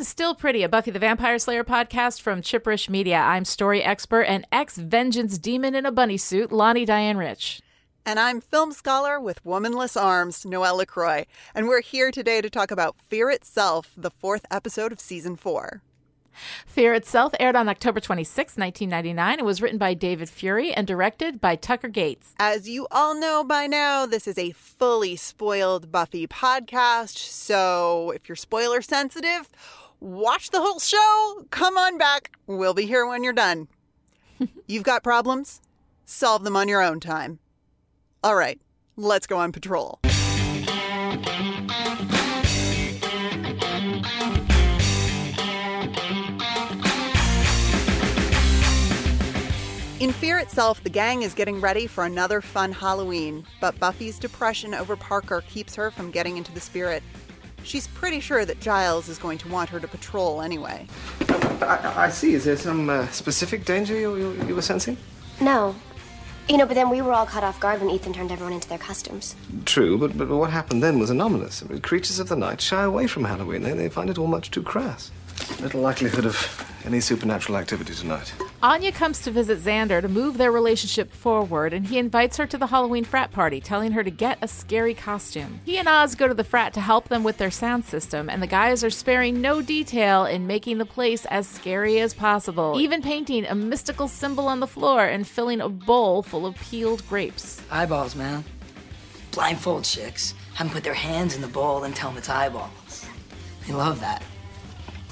to Still Pretty, a Buffy the Vampire Slayer podcast from Chipperish Media. I'm story expert and ex vengeance demon in a bunny suit, Lani Diane Rich. And I'm film scholar with womanless arms, Noelle LaCroix. And we're here today to talk about Fear Itself, the fourth episode of season four. Fear Itself aired on October 26, 1999. It was written by David Fury and directed by Tucker Gates. As you all know by now, this is a fully spoiled Buffy podcast. So if you're spoiler sensitive, watch the whole show. Come on back. We'll be here when you're done. You've got problems? Solve them on your own time. All right, let's go on patrol. In Fear itself, the gang is getting ready for another fun Halloween, but Buffy's depression over Parker keeps her from getting into the spirit. She's pretty sure that Giles is going to want her to patrol anyway. I, I see. Is there some uh, specific danger you, you, you were sensing? No. You know, but then we were all caught off guard when Ethan turned everyone into their costumes. True, but, but what happened then was anomalous. I mean, creatures of the night shy away from Halloween. They, they find it all much too crass. Little likelihood of any supernatural activity tonight. Anya comes to visit Xander to move their relationship forward, and he invites her to the Halloween frat party, telling her to get a scary costume. He and Oz go to the frat to help them with their sound system, and the guys are sparing no detail in making the place as scary as possible, even painting a mystical symbol on the floor and filling a bowl full of peeled grapes. Eyeballs, man. Blindfold chicks. Have them put their hands in the bowl and tell them it's eyeballs. They love that.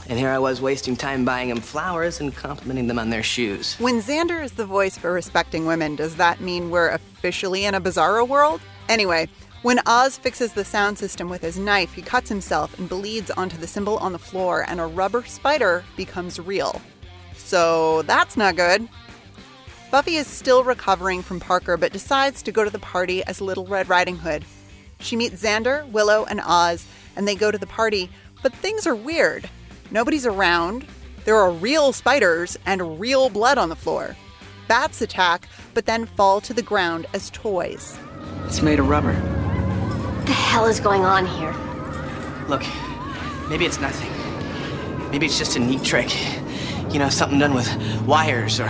And here I was wasting time buying them flowers and complimenting them on their shoes. When Xander is the voice for respecting women, does that mean we're officially in a bizarro world? Anyway, when Oz fixes the sound system with his knife, he cuts himself and bleeds onto the symbol on the floor, and a rubber spider becomes real. So that's not good. Buffy is still recovering from Parker, but decides to go to the party as Little Red Riding Hood. She meets Xander, Willow, and Oz, and they go to the party, but things are weird. Nobody's around. There are real spiders and real blood on the floor. Bats attack, but then fall to the ground as toys. It's made of rubber. What the hell is going on here? Look, maybe it's nothing. Maybe it's just a neat trick. You know, something done with wires or.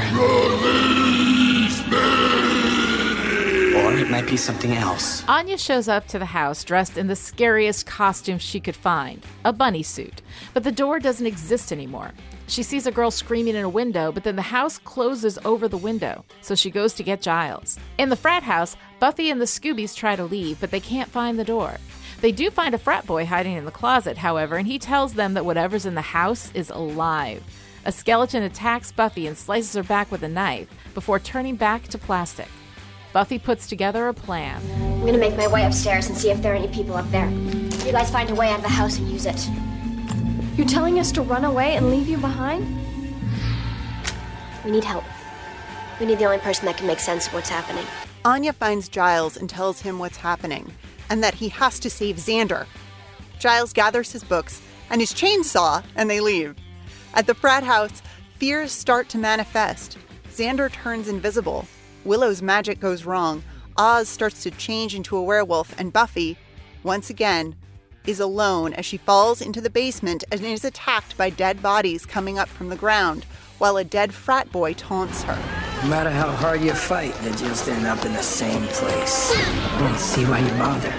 Or it might be something else. Anya shows up to the house dressed in the scariest costume she could find a bunny suit. But the door doesn't exist anymore. She sees a girl screaming in a window, but then the house closes over the window, so she goes to get Giles. In the frat house, Buffy and the Scoobies try to leave, but they can't find the door. They do find a frat boy hiding in the closet, however, and he tells them that whatever's in the house is alive. A skeleton attacks Buffy and slices her back with a knife before turning back to plastic. Buffy puts together a plan. I'm gonna make my way upstairs and see if there are any people up there. You guys find a way out of the house and use it. You're telling us to run away and leave you behind? We need help. We need the only person that can make sense of what's happening. Anya finds Giles and tells him what's happening, and that he has to save Xander. Giles gathers his books and his chainsaw, and they leave. At the frat house, fears start to manifest. Xander turns invisible. Willow's magic goes wrong. Oz starts to change into a werewolf, and Buffy, once again, is alone as she falls into the basement and is attacked by dead bodies coming up from the ground, while a dead frat boy taunts her. No matter how hard you fight, you just end up in the same place. I don't see why you bother.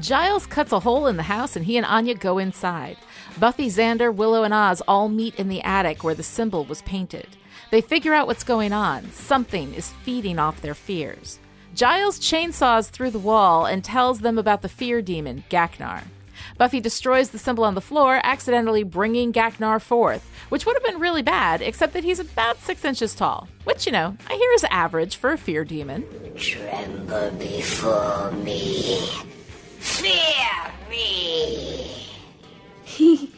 Giles cuts a hole in the house and he and Anya go inside. Buffy, Xander, Willow, and Oz all meet in the attic where the symbol was painted. They figure out what's going on. Something is feeding off their fears. Giles chainsaws through the wall and tells them about the fear demon, Gachnar. Buffy destroys the symbol on the floor, accidentally bringing Gachnar forth, which would have been really bad, except that he's about six inches tall, which, you know, I hear is average for a fear demon. Tremble before me. Fear me.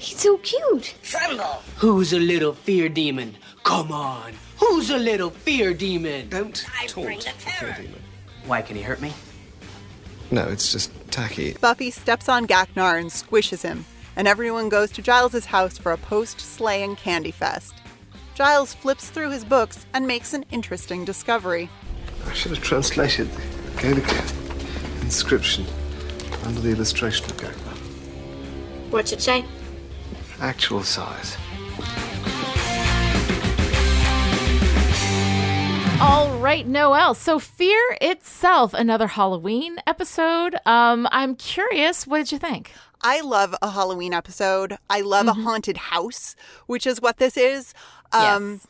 He. He's so cute. Tremble. Who's a little fear demon? Come on. Who's a little fear demon? Don't I taunt bring the the fear terror. demon. Why can he hurt me? No, it's just tacky. Buffy steps on Gachnar and squishes him, and everyone goes to Giles's house for a post-slaying candy fest. Giles flips through his books and makes an interesting discovery. I should have translated the Gaelic inscription under the illustration of Gachnar. What's it say? Actual size. All right, Noelle. So, Fear itself, another Halloween episode. Um, I'm curious, what did you think? I love a Halloween episode. I love a haunted house, which is what this is. Um, Yes.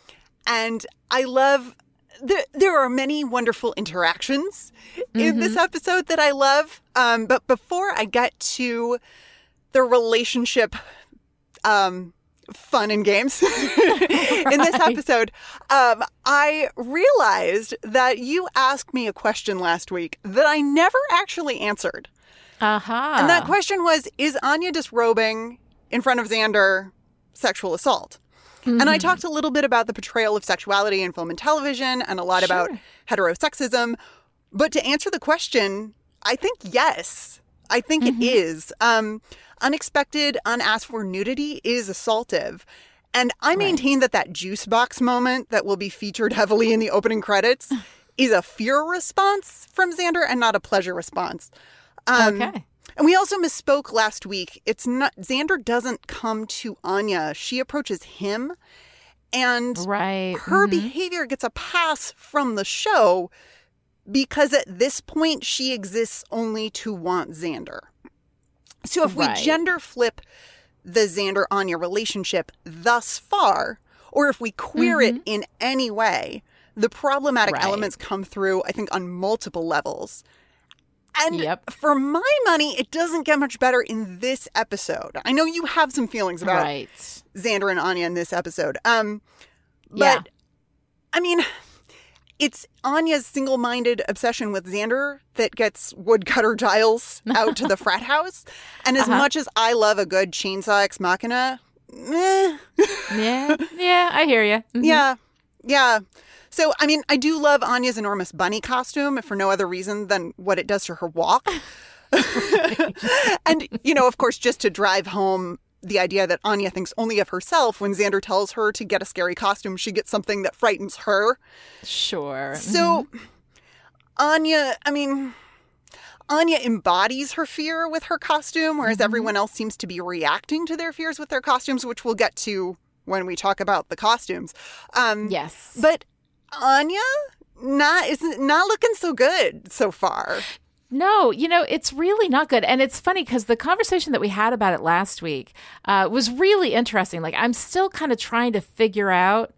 And I love. There, there are many wonderful interactions in this episode that I love. Um, but before I get to the relationship um, fun and games in this episode, um, I realized that you asked me a question last week that I never actually answered. Aha. And that question was Is Anya disrobing in front of Xander sexual assault? And I talked a little bit about the portrayal of sexuality in film and television and a lot about heterosexism. But to answer the question, I think yes. I think it is. Um, unexpected, unasked for nudity is assaultive. And I maintain that that juice box moment that will be featured heavily in the opening credits is a fear response from Xander and not a pleasure response. Um, okay. and we also misspoke last week. It's not Xander doesn't come to Anya. She approaches him. And Right. her mhm. behavior gets a pass from the show because at this point she exists only to want Xander. So if Right. we gender flip the Xander Anya relationship thus far, or if we queer it in any way, the problematic Mm-hmm. Right. elements come through, I think, on multiple levels. And Yep. for my money, it doesn't get much better in this episode. I know you have some feelings about Right. Xander and Anya in this episode. Um, but Yeah. I mean, it's Anya's single-minded obsession with Xander that gets Woodcutter Giles out to the frat house. And as Uh-huh. much as I love a good chainsaw ex machina, eh, Yeah. Yeah, I hear you. yeah, yeah. So I mean, I do love Anya's enormous bunny costume, if for no other reason than what it does to her walk. and you know, of course, just to drive home the idea that Anya thinks only of herself when Xander tells her to get a scary costume, she gets something that frightens her. Sure. So, Anya, I mean, Anya embodies her fear with her costume, whereas everyone else seems to be reacting to their fears with their costumes, which we'll get to when we talk about the costumes. Um, Yes. But Anya, not is not looking so good so far. No, you know, it's really not good. And it's funny because the conversation that we had about it last week uh, was really interesting. Like, I'm still kind of trying to figure out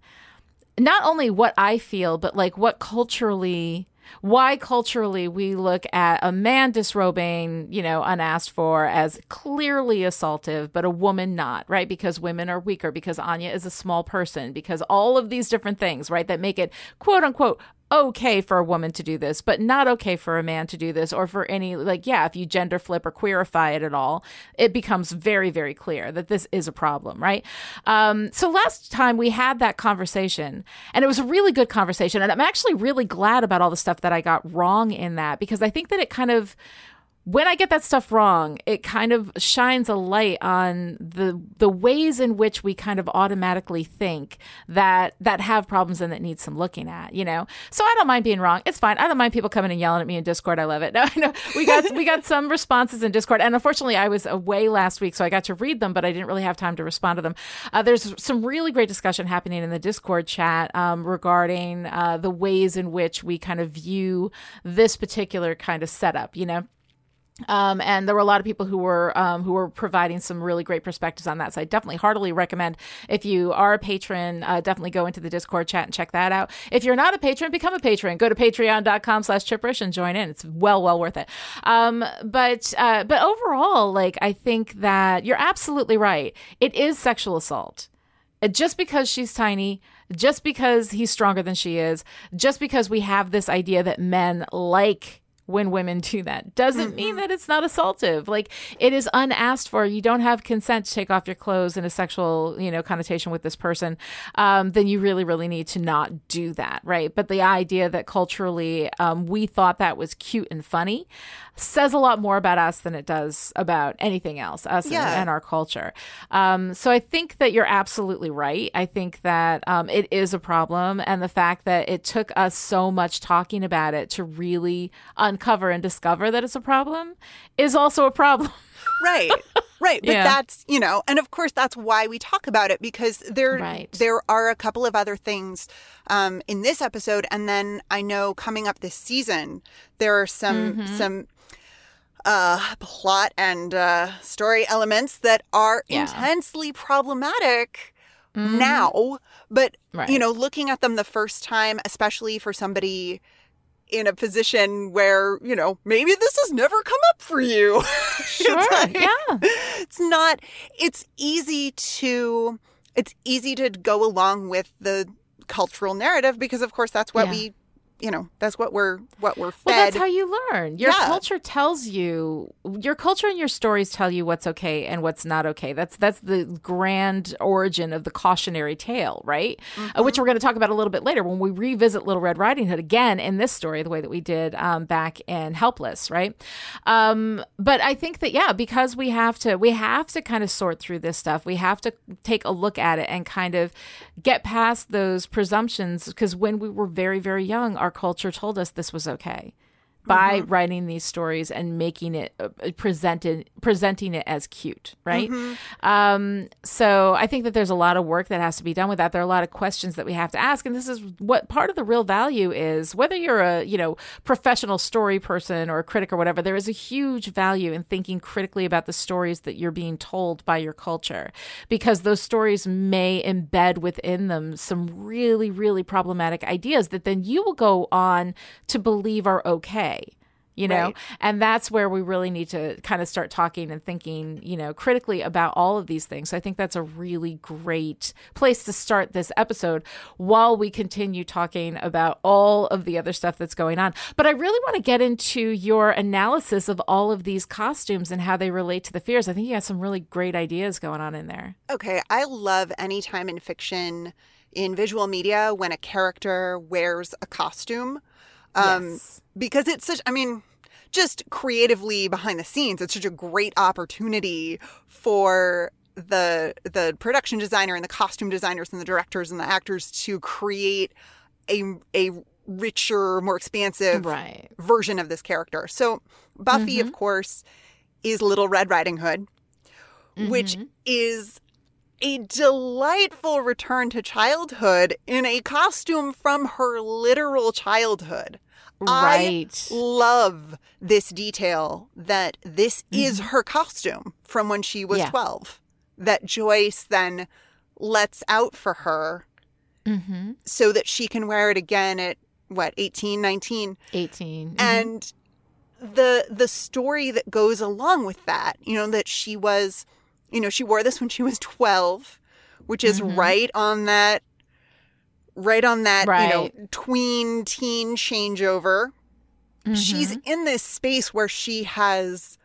not only what I feel, but like what culturally, why culturally we look at a man disrobing, you know, unasked for as clearly assaultive, but a woman not, right? Because women are weaker, because Anya is a small person, because all of these different things, right, that make it quote unquote okay for a woman to do this, but not okay for a man to do this, or for any, like, yeah, if you gender flip or queerify it at all, it becomes very, very clear that this is a problem, right? Um, so last time we had that conversation, and it was a really good conversation. And I'm actually really glad about all the stuff that I got wrong in that because I think that it kind of, when I get that stuff wrong, it kind of shines a light on the the ways in which we kind of automatically think that that have problems and that need some looking at, you know. So I don't mind being wrong. It's fine. I don't mind people coming and yelling at me in Discord. I love it. No, no. We got we got some responses in Discord, and unfortunately, I was away last week, so I got to read them, but I didn't really have time to respond to them. Uh, there's some really great discussion happening in the Discord chat um, regarding uh, the ways in which we kind of view this particular kind of setup, you know. Um, and there were a lot of people who were um, who were providing some really great perspectives on that. So I definitely heartily recommend if you are a patron, uh, definitely go into the Discord chat and check that out. If you're not a patron, become a patron. Go to patreon.com slash chipperish and join in. It's well, well worth it. Um, but uh, but overall, like I think that you're absolutely right. It is sexual assault. Uh, Just because she's tiny, just because he's stronger than she is, just because we have this idea that men like when women do that. Doesn't mean that it's not assaultive. Like it is unasked for. You don't have consent to take off your clothes in a sexual you know connotation with this person. Um, then you really really need to not do that right? But the idea that culturally um, we thought that was cute and funny says a lot more about us than it does about anything else us and- Yeah. and, our culture. Um, so i think that you're absolutely right. I think that um, it is a problem. And the fact that it took us so much talking about it to really uncover and discover that it's a problem is also a problem Right. Right, but Yeah. that's you know, and of course that's why we talk about it because there Right. there are a couple of other things um, in this episode, and then I know coming up this season there are some Mm-hmm. some uh, plot and uh, story elements that are Yeah. intensely problematic now, but you know, looking at them the first time, especially for somebody in a position where you know maybe this has never come up for you. Sure. Like- yeah. it's not it's easy to it's easy to go along with the cultural narrative because of course that's what Yeah. we you know that's what we're what we're fed Well, that's how you learn. Your Yeah. culture tells you. Your culture and your stories tell you what's okay and what's not okay. That's that's the grand origin of the cautionary tale, right? Uh, which we're going to talk about a little bit later when we revisit Little Red Riding Hood again in this story, the way that we did um, back in Helpless, right? Um, but I think that yeah, because we have to we have to kind of sort through this stuff. We have to take a look at it and kind of get past those presumptions because when we were very very young, our culture told us this was okay by writing these stories and making it uh, presented presenting it as cute right? Um so i think that there's a lot of work that has to be done with that. There are a lot of questions that we have to ask and this is what part of the real value is. Whether you're a you know professional story person or a critic or whatever there is a huge value in thinking critically about the stories that you're being told by your culture because those stories may embed within them some really really problematic ideas that then you will go on to believe are okay you know? Right. and that's where we really need to kind of start talking and thinking you know critically about all of these things. So i think that's a really great place to start this episode while we continue talking about all of the other stuff that's going on. But i really want to get into your analysis of all of these costumes and how they relate to the fears. I think you got some really great ideas going on in there. Okay i love any time in fiction in visual media when a character wears a costume um Yes. because it's such i mean just creatively behind the scenes it's such a great opportunity for the the production designer and the costume designers and the directors and the actors to create a a richer more expansive right. version of this character. So buffy of course is little red riding hood which is a delightful return to childhood in a costume from her literal childhood. right I love this detail that this is her costume from when she was Yeah. 12, that Joyce then lets out for her mm-hmm. so that she can wear it again at what, 18, 19 18 and the the story that goes along with that you know that she was you know she wore this when she was 12 which is Mhm. right on that right on that you know Right. tween teen changeover she's Mhm. in this space where she has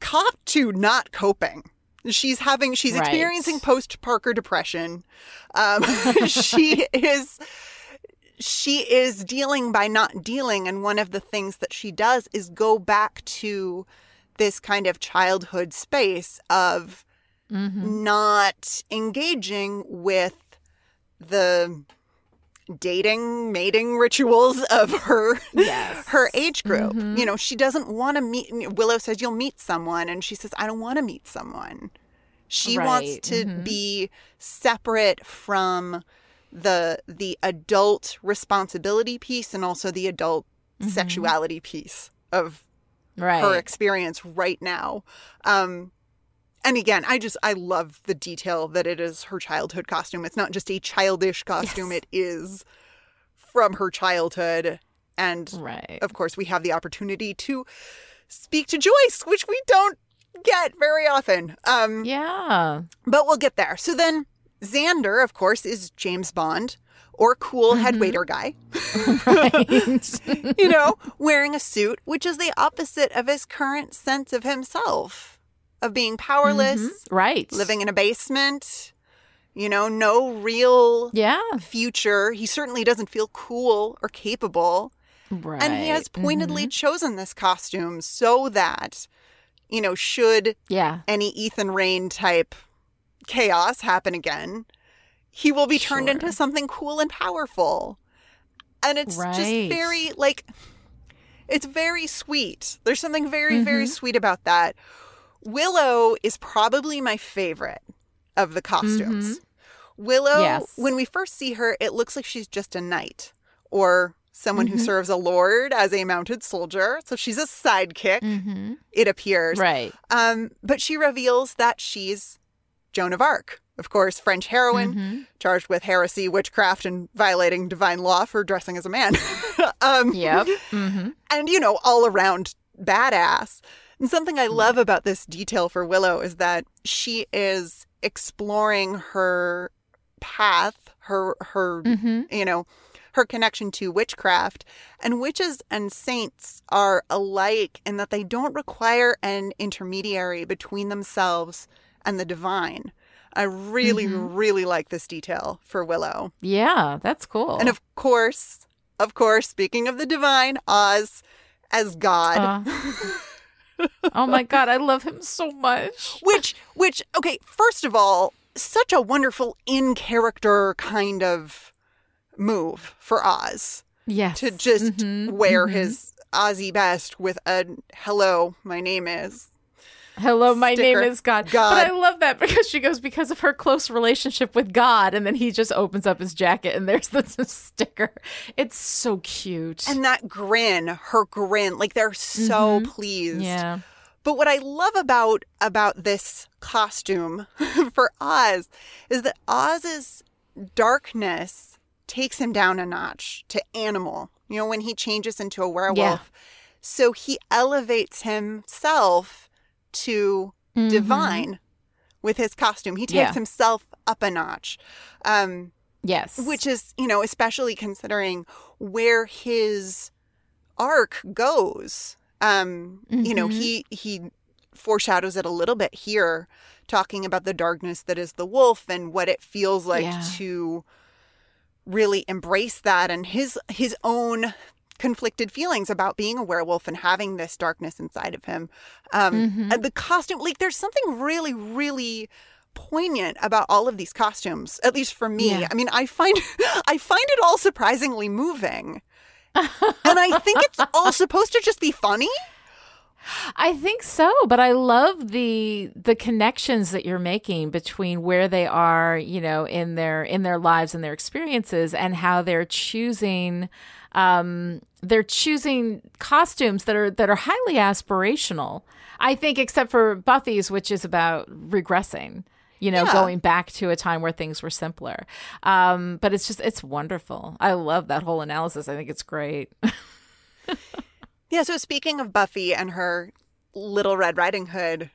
copped to not coping she's having she's Right. experiencing post parker depression um she is she is dealing by not dealing and one of the things that she does is go back to this kind of childhood space of Mhm. not engaging with the dating mating rituals of her Yes. her age group Mhm. you know she doesn't want to meet willow says you'll meet someone and she says i don't want to meet someone she wants Right. to Mhm. be separate from the the adult responsibility piece and also the adult sexuality piece of right her experience right now. Um, and again, I just I love the detail that it is her childhood costume. It's not just a childish costume; Yes. it is from her childhood. And right of course, we have the opportunity to speak to Joyce, which we don't get very often. Um, yeah but we'll get there. So then, Xander, of course, is James Bond or cool head waiter guy. you know, wearing a suit, which is the opposite of his current sense of himself, of being powerless, Mhm. right living in a basement, you know, no real yeah future. He certainly doesn't feel cool or capable. right And he has pointedly Mhm. chosen this costume so that, you know, should yeah any Ethan Rayne type chaos happen again, he will be turned Sure. into something cool and powerful. And it's just very like it's very sweet. There's something very very Mhm. sweet about that. Willow is probably my favorite of the costumes. Willow, Mm-hmm. Yes. when we first see her, it looks like she's just a knight or someone Mm-hmm. who serves a lord as a mounted soldier. So she's a sidekick, Mm-hmm. it appears. Right. Um, but she reveals that she's Joan of Arc, of course, French heroine, Mm-hmm. charged with heresy, witchcraft, and violating divine law for dressing as a man. um, Yep. Mm-hmm. and you know all around badass and something i love about this detail for willow is that she is exploring her path her her Mm-hmm. you know her connection to witchcraft and witches and saints are alike in that they don't require an intermediary between themselves and the divine i really really like this detail for willow Yeah, that's cool. and of course, of course, speaking of the divine, Oz as God, Uh, oh my god, I love him so much. which, which, okay, first of all, such a wonderful in character kind of move for Oz Yes. to just Mhm, wear mhm. his Ozzy best with a hello, my name is. Hello, my sticker. name is God. God. But I love that because she goes because of her close relationship with God, and then he just opens up his jacket and there's the sticker. It's so cute. And that grin, her grin, like they're so pleased. Mm-hmm. yeah. But what I love about about this costume for Oz is that Oz's darkness takes him down a notch to animal. You know, when he changes into a werewolf. So he elevates himself to divine with his costume. He takes Mm-hmm. Yeah. himself up a notch. Um, Yes. which is, you know, especially considering where his arc goes. Um, you know, Mm-hmm. he he foreshadows it a little bit here, talking about the darkness that is the wolf and what it feels like Yeah. to really embrace that and his his own conflicted feelings about being a werewolf and having this darkness inside of him. Um Mm-hmm. and the costume like there's something really really poignant about all of these costumes at least for me. Yeah. I mean, I find I find it all surprisingly moving. and I think it's all supposed to just be funny. I think so, but I love the the connections that you're making between where they are, you know, in their in their lives and their experiences and how they're choosing um they're choosing costumes that are that are highly aspirational. I think except for Buffy's which is about regressing. You know, Yeah. going back to a time where things were simpler. Um, but it's just, it's wonderful. I love that whole analysis. I think it's great. Yeah, so speaking of Buffy and her little Red Riding Hood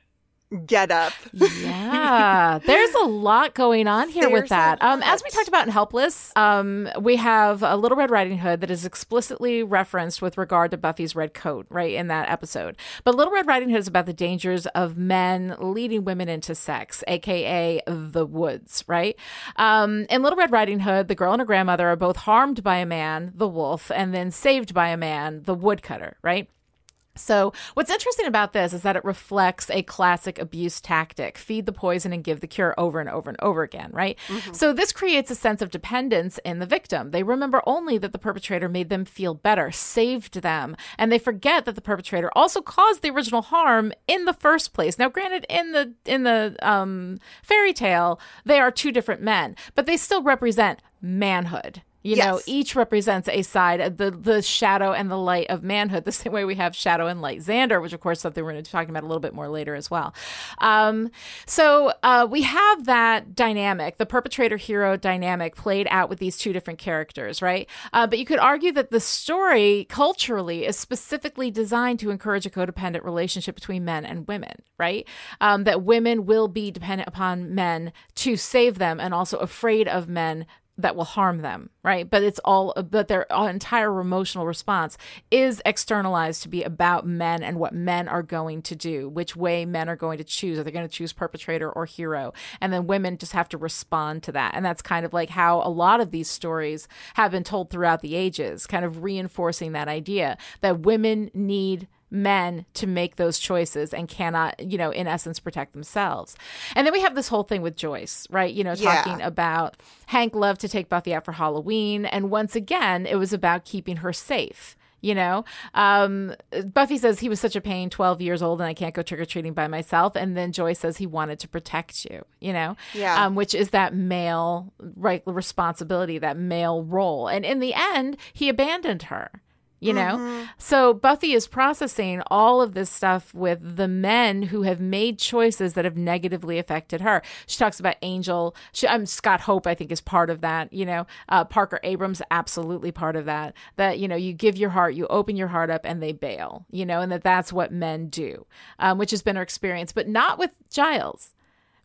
get up. Yeah, there's a lot going on here There's with that. Um, as we talked about in Helpless, um, we have a Little Red Riding Hood that is explicitly referenced with regard to Buffy's red coat, right, in that episode. But Little Red Riding Hood is about the dangers of men leading women into sex, aka the woods, right? Um, in Little Red Riding Hood, the girl and her grandmother are both harmed by a man, the wolf, and then saved by a man, the woodcutter, right? So, what's interesting about this is that it reflects a classic abuse tactic feed the poison and give the cure over and over and over again, right? So, this creates a sense of dependence in the victim. They remember only that the perpetrator made them feel better, saved them, and they forget that the perpetrator also caused the original harm in the first place. Now, granted, in the in the um, fairy tale, they are two different men, but they still represent manhood. You know, each represents a side of the the shadow and the light of manhood. The same way we have shadow and light Xander, which of course something we're going to be talking about a little bit more later as well. Um, so uh, we have that dynamic, the perpetrator hero dynamic, played out with these two different characters, right? Uh, but you could argue that the story culturally is specifically designed to encourage a codependent relationship between men and women, right? Um, that women will be dependent upon men to save them, and also afraid of men that will harm them, right? But it's all, but their entire emotional response is externalized to be about men and what men are going to do, which way men are going to choose. Are they going to choose perpetrator or hero? And then women just have to respond to that. And that's kind of like how a lot of these stories have been told throughout the ages, kind of reinforcing that idea that women need men to make those choices and cannot, you know, in essence, protect themselves. And then we have this whole thing with Joyce, right? You know, Yeah. talking about Hank loved to take Buffy out for Halloween. And once again, it was about keeping her safe. You know, um, Buffy says he was such a pain, 12 years old, and I can't go trick or treating by myself. And then Joy says he wanted to protect you, you know, Yeah. um, which is that male right responsibility, that male role. And in the end, he abandoned her. You know, so Buffy is processing all of this stuff with the men who have made choices that have negatively affected her. She talks about Angel. She, um, Scott Hope, I think, is part of that. You know, uh, Parker Abrams, absolutely part of that. That you know, you give your heart, you open your heart up, and they bail. You know, and that that's what men do, um, which has been her experience, but not with Giles.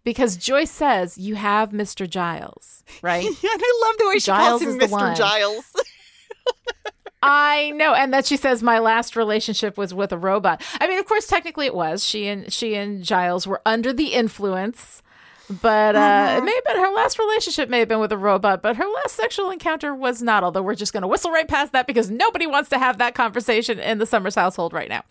Because Joyce says you have Mr. Giles, right? Yeah, and I love the way she Giles calls him Mr. Giles. I know, and that she says my last relationship was with a robot. I mean, of course, technically it was. She and she and Giles were under the influence, but uh, it may have been her last relationship. May have been with a robot, but her last sexual encounter was not. Although we're just going to whistle right past that because nobody wants to have that conversation in the Summers household right now.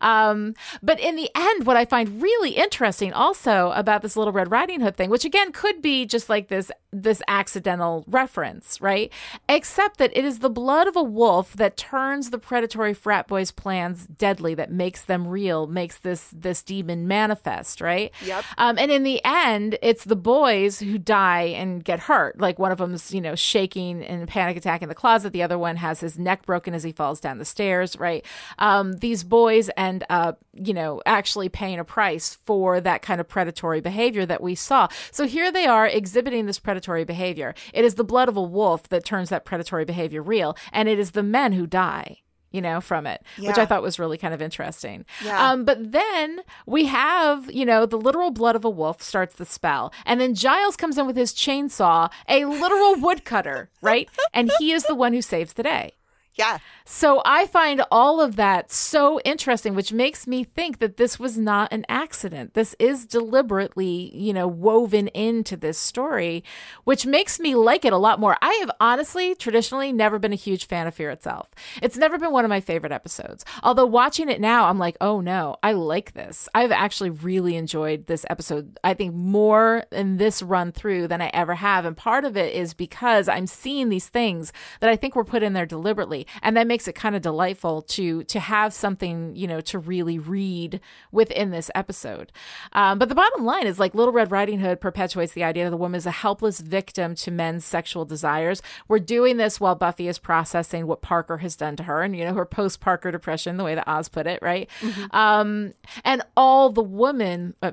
Um, but in the end, what I find really interesting also about this Little Red Riding Hood thing, which again could be just like this this accidental reference, right? Except that it is the blood of a wolf that turns the predatory frat boys' plans deadly, that makes them real, makes this this demon manifest, right? Yep. Um, and in the end, it's the boys who die and get hurt. Like one of them's, you know, shaking and panic attack in the closet. The other one has his neck broken as he falls down the stairs, right? Um, these boys end up, you know, actually paying a price for that kind of predatory behavior that we saw. So here they are exhibiting this predatory behavior. It is the blood of a wolf that turns that predatory behavior real, and it is the men who die. You know, from it, which I thought was really kind of interesting. Yeah. Um, but then we have, you know, the literal blood of a wolf starts the spell. And then Giles comes in with his chainsaw, a literal woodcutter, right? And he is the one who saves the day. Yeah. So I find all of that so interesting, which makes me think that this was not an accident. This is deliberately, you know, woven into this story, which makes me like it a lot more. I have honestly, traditionally, never been a huge fan of Fear itself. It's never been one of my favorite episodes. Although watching it now, I'm like, oh no, I like this. I've actually really enjoyed this episode. I think more in this run through than I ever have. And part of it is because I'm seeing these things that I think were put in there deliberately and that makes it kind of delightful to to have something you know to really read within this episode. Um, but the bottom line is like little red riding hood perpetuates the idea that the woman is a helpless victim to men's sexual desires. We're doing this while buffy is processing what parker has done to her and you know her post parker depression the way that oz put it right? Um, and all the women uh,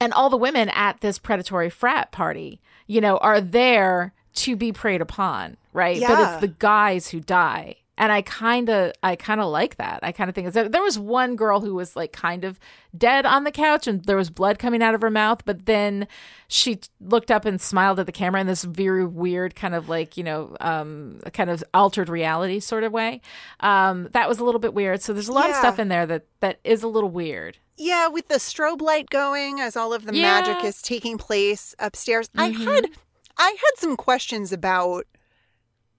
and all the women at this predatory frat party, you know, are there to be preyed upon, right? But it's the guys who die. And I kind of, I kind of like that. I kind of think it's, there was one girl who was like kind of dead on the couch and there was blood coming out of her mouth, but then she looked up and smiled at the camera in this very weird kind of like, you know, um, kind of altered reality sort of way. Um, that was a little bit weird. So there's a lot of stuff in there that, that is a little weird. Yeah, with the strobe light going as all of the Yeah. magic is taking place upstairs. I had I had some questions about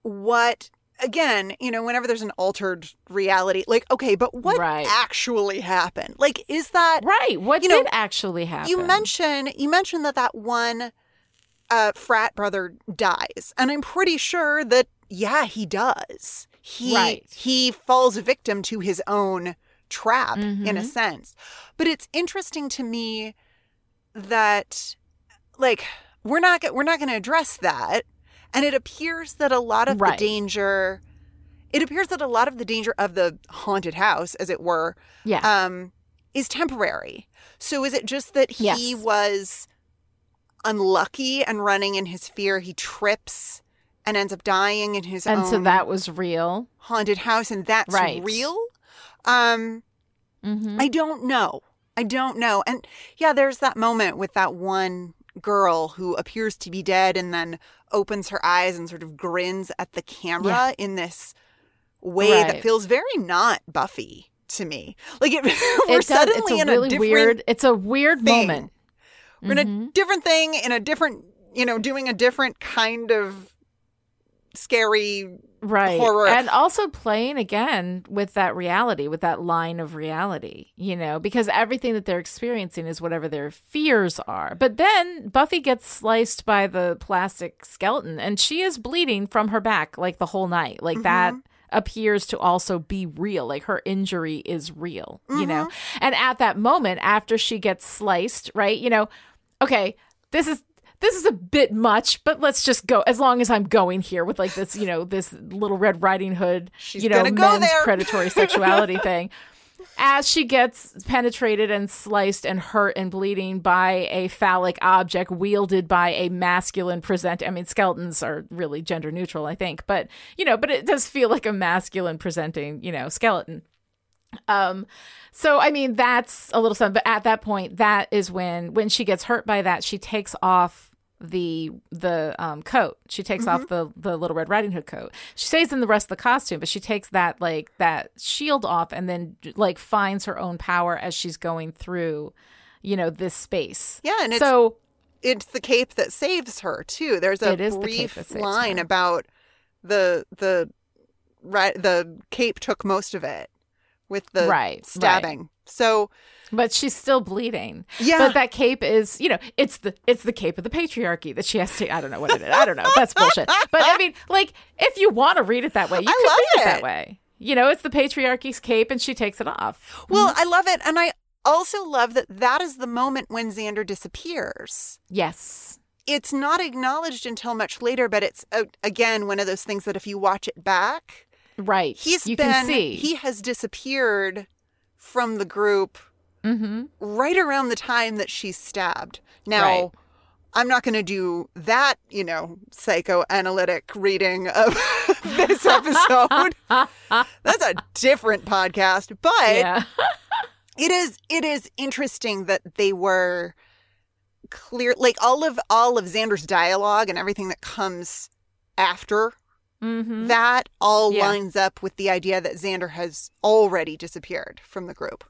what again, you know, whenever there's an altered reality, like okay, but what Right. actually happened? Like is that Right. What You did know, actually happen? You mention you mentioned that that one uh, frat brother dies, and I'm pretty sure that yeah, he does. He Right. he falls victim to his own trap in a Mhm. sense. But it's interesting to me that like we're not we're not going to address that, and it appears that a lot of Right. the danger. It appears that a lot of the danger of the haunted house, as it were, Yeah. um, is temporary. So is it just that he Yes. was unlucky and running in his fear? He trips and ends up dying in his and own so that was real. haunted house, and that's Right. real. Um, Mm-hmm. I don't know. I don't know. And yeah, there's that moment with that one girl who appears to be dead and then opens her eyes and sort of grins at the camera Yeah. in this way that feels very not Buffy to me. Like it, we're it suddenly It's a in really a different weird. It's a weird thing. moment. We're in a Mhm. different thing in a different, you know, doing a different kind of scary. Right horror. and also playing again with that reality with that line of reality you know because everything that they're experiencing is whatever their fears are but then buffy gets sliced by the plastic skeleton and she is bleeding from her back like the whole night like that mm-hmm. appears to also be real. Like her injury is real, you know? Mm-hmm. And at that moment, after she gets sliced, right? You know, okay, this is this is a bit much, but let's just go. As long as I'm going here with like this, you know, this little Red Riding Hood, She's you know, go men's predatory sexuality thing. As she gets penetrated and sliced and hurt and bleeding by a phallic object wielded by a masculine present. I mean, skeletons are really gender neutral, I think, but you know, but it does feel like a masculine presenting, you know, skeleton. Um, so I mean that's a little something, but at that point, that is when when she gets hurt by that, she takes off the the um coat. She takes off the the little Red Riding Hood coat. She stays in the rest of the costume, but she takes that like that shield off and then like finds her own power as she's going through, you know, this space. Yeah, and it's so it's the cape that saves her too. There's a the brief that line her. about the the right the cape took most of it with the Right, right. stabbing. So but she's still bleeding. Yeah. But that cape is, you know, it's the it's the cape of the patriarchy that she has to I don't know what it is. I don't know. That's bullshit. But I mean, like if you want to read it that way, you I can love read it. it. that way. You know, it's the patriarchy's cape and she takes it off. well, Mm-hmm. I love it, and I also love that that is the moment when Xander disappears. Yes. It's not acknowledged until much later, but it's uh, again one of those things that if you watch it back, Right. he's you been can see. he has disappeared from the group mm-hmm. right around the time that she's stabbed. Now, Right. I'm not going to do that, you know, psychoanalytic reading of this episode. That's a different podcast, but Yeah. it is it is interesting that they were clear like all of all of Xander's dialogue and everything that comes after mm-hmm. that all Yeah. lines up with the idea that Xander has already disappeared from the group.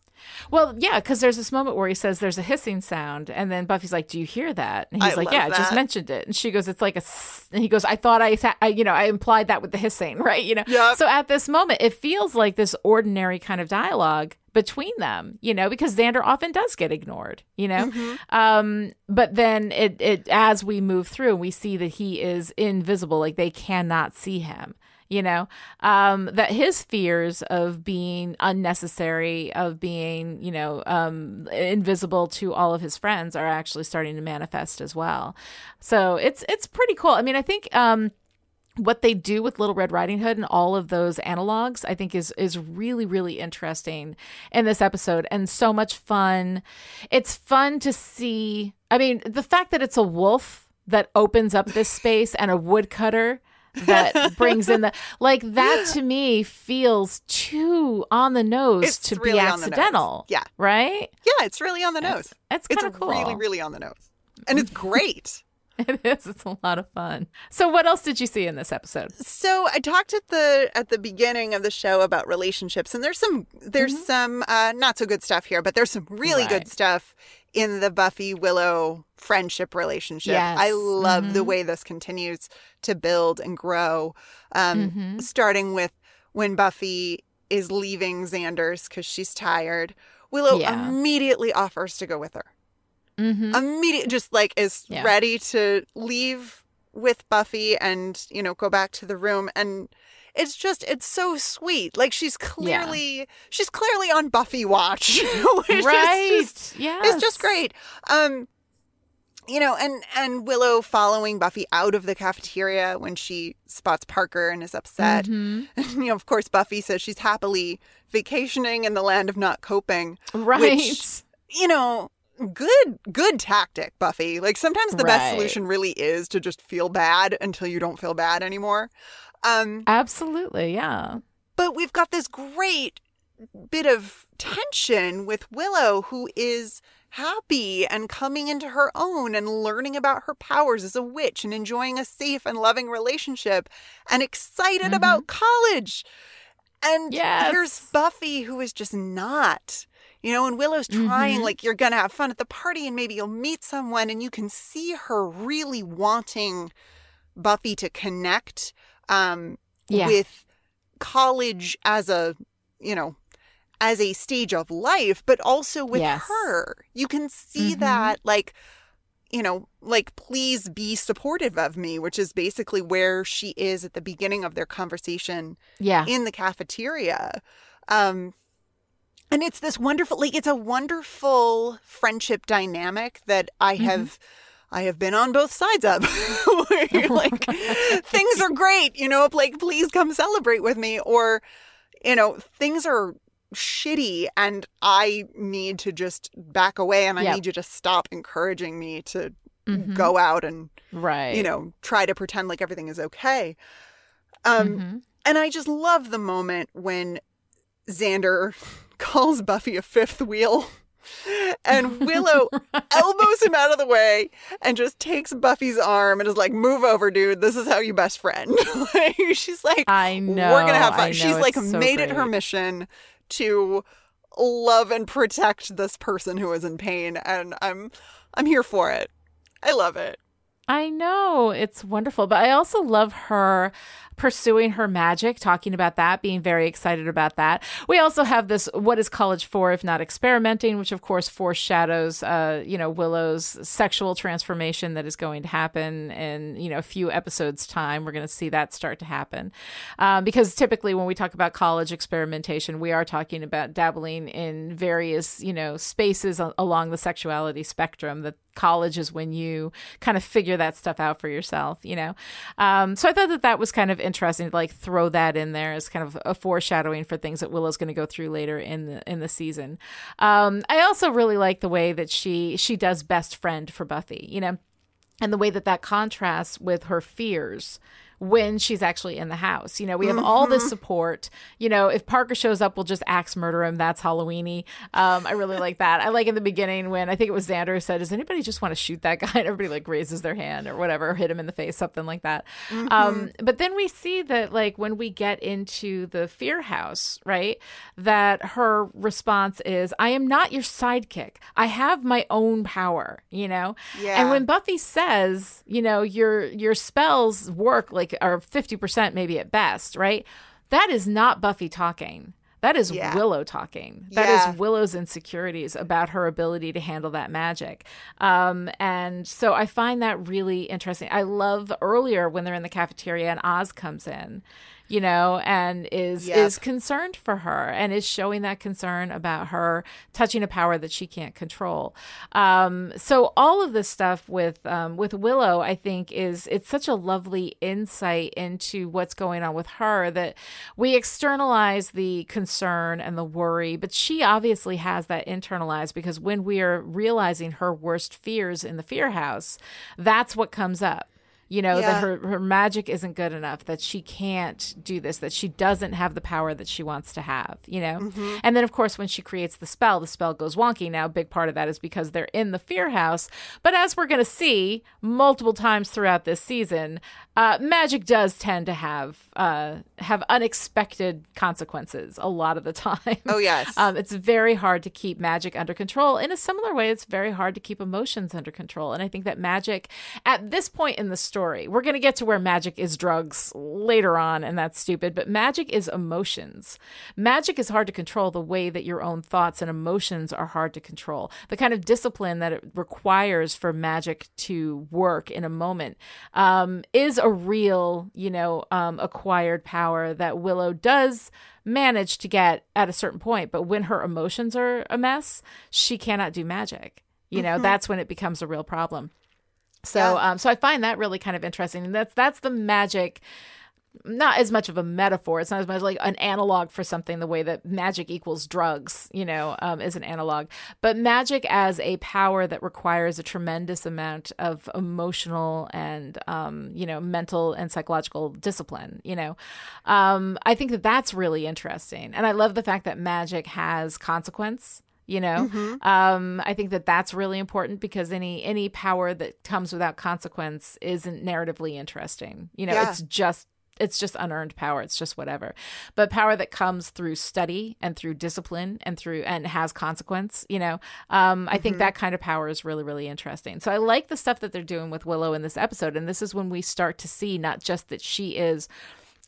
Well, yeah, because there's this moment where he says there's a hissing sound, and then Buffy's like, "Do you hear that?" And he's I like, "Yeah, I just mentioned it." And she goes, "It's like a," and he goes, "I thought I, I, you know, I implied that with the hissing, right? You know." Yep. So at this moment, it feels like this ordinary kind of dialogue between them, you know, because Xander often does get ignored, you know. Um, but then it, it as we move through, we see that he is invisible, like they cannot see him you know um that his fears of being unnecessary of being you know um invisible to all of his friends are actually starting to manifest as well so it's it's pretty cool i mean i think um what they do with Little Red Riding Hood and all of those analogs, I think is is really really interesting in this episode and so much fun. It's fun to see. I mean, the fact that it's a wolf that opens up this space and a woodcutter that brings in the like that to me feels too on the nose It's to really be on the nose. accidental. Yeah. Right? Yeah, it's really on the nose. It's It's kind of cool. really, really on the nose. And it's great. It is. It's a lot of fun. So what else did you see in this episode? so I talked at the at the beginning of the show about relationships, and there's some there's some uh, not so good stuff here, but there's some really Mm-hmm. Right. good stuff in the Buffy Willow friendship relationship. Yes. I love the Mhm. way this continues to build and grow. Um, Mhm. Starting with when Buffy is leaving Xander's because she's tired. Willow Yeah. immediately offers to go with her. Mm-hmm. immediate just like is Yeah. ready to leave with Buffy and you know go back to the room and it's just it's so sweet like she's clearly she's clearly on Buffy watch is right. just, yeah. it's just great um you know and and Willow following Buffy out of the cafeteria when she spots Parker and is upset Mhm. you know of course Buffy says she's happily vacationing in the land of not coping Right. which, you know, good good tactic, Buffy. Like sometimes the best solution really is to just feel bad until you don't feel bad anymore. Um, Absolutely. Yeah. but we've got this great bit of tension with Willow who is happy and coming into her own and learning about her powers as a witch and enjoying a safe and loving relationship and excited about college. And Yes. here's Buffy who is just not. You know, and Willow's trying, Mhm. like, you're going to have fun at the party and maybe you'll meet someone, and you can see her really wanting Buffy to connect um, Yeah. with college as a, you know, as a stage of life, but also with Yes. her. You can see Mhm. that, like, you know, like, please be supportive of me, which is basically where she is at the beginning of their conversation Yeah. in the cafeteria. Um, and it's this wonderful, like, it's a wonderful friendship dynamic that I have. I have been on both sides of. Like, things are great, you know, like, please come celebrate with me. Or, you know, things are shitty and I need to just back away and I Yep. need you to stop encouraging me to Mhm. go out and, Right. you know, try to pretend like everything is okay. Um, Mhm. and I just love the moment when Xander calls Buffy a fifth wheel. And Willow elbows him out of the way and just takes Buffy's arm and is like, "Move over, dude. This is how you best friend." Like, She's like, I know. "We're gonna have fun." She's like so made it her mission to love and protect this person who is in pain, and I'm I'm here for it. I love it. I know it's wonderful, but I also love her pursuing her magic, talking about that, being very excited about that. We also have this what is college for if not experimenting, which of course foreshadows uh, you know, Willow's sexual transformation that is going to happen in, you know, a few episodes time. We're going to see that start to happen. Um, because typically when we talk about college experimentation, we are talking about dabbling in various, you know, spaces along the sexuality spectrum that college is when you kind of figure that stuff out for yourself, you know? Um, so I thought that that was kind of interesting to like throw that in there as kind of a foreshadowing for things that Willow's going to go through later in the, in the season. Um, I also really like the way that she, she does best friend for Buffy, you know? and the way that that contrasts with her fears when she's actually in the house. You know, we have all this support. You know, if Parker shows up, we'll just axe murder him. That's Halloweeny. Um, I really like that. I like in the beginning when I think it was Xander who said, "Does anybody just want to shoot that guy?" And everybody like raises their hand or whatever, or hit him in the face, something like that. Um, but then we see that like when we get into the fear house, right? That her response is, "I am not your sidekick. I have my own power." You know, Yeah. and when Buffy says, you know, your your spells work like are 50% maybe at best, right? That is not Buffy talking. That is Yeah. Willow talking. That Yeah. is Willow's insecurities about her ability to handle that magic. Um, and so I find that really interesting. I love earlier when they're in the cafeteria and Oz comes in, you know, and is Yep. is concerned for her and is showing that concern about her touching a power that she can't control. Um, so all of this stuff with um, with Willow, I think, is it's such a lovely insight into what's going on with her that we externalize the concern and the worry, but she obviously has that internalized because when we are realizing her worst fears in the fear house, that's what comes up you know Yeah. that her her magic isn't good enough that she can't do this that she doesn't have the power that she wants to have you know Mm-hmm. and then of course when she creates the spell the spell goes wonky now a big part of that is because they're in the fear house but as we're going to see multiple times throughout this season uh, magic does tend to have uh, have unexpected consequences a lot of the time Oh, yes. um, it's very hard to keep magic under control. In a similar way, it's very hard to keep emotions under control. And I think that magic, at this point in the story, we're going to get to where magic is drugs later on, and that's stupid, but magic is emotions. Magic is hard to control the way that your own thoughts and emotions are hard to control. The kind of discipline that it requires for magic to work in a moment um, is a real, you know, um, acquired power that Willow does manage to get at a certain point but when her emotions are a mess she cannot do magic. You know that's when it becomes a real problem. So Yeah. um so i find that really kind of interesting and that's that's the magic not as much of a metaphor. It's not as much like an analog for something the way that magic equals drugs you know um, is an analog. But magic as a power that requires a tremendous amount of emotional and um, you know mental and psychological discipline you know. Um, i think that that's really interesting. And i love the fact that magic has consequence you know. Um, i think that that's really important because any any power that comes without consequence isn't narratively interesting. You know Yeah. it's just it's just unearned power. It's just whatever. But power that comes through study and through discipline and through and has consequence you know um, i think that kind of power is really really interesting. So i like the stuff that they're doing with willow in this episode. And this is when we start to see not just that she is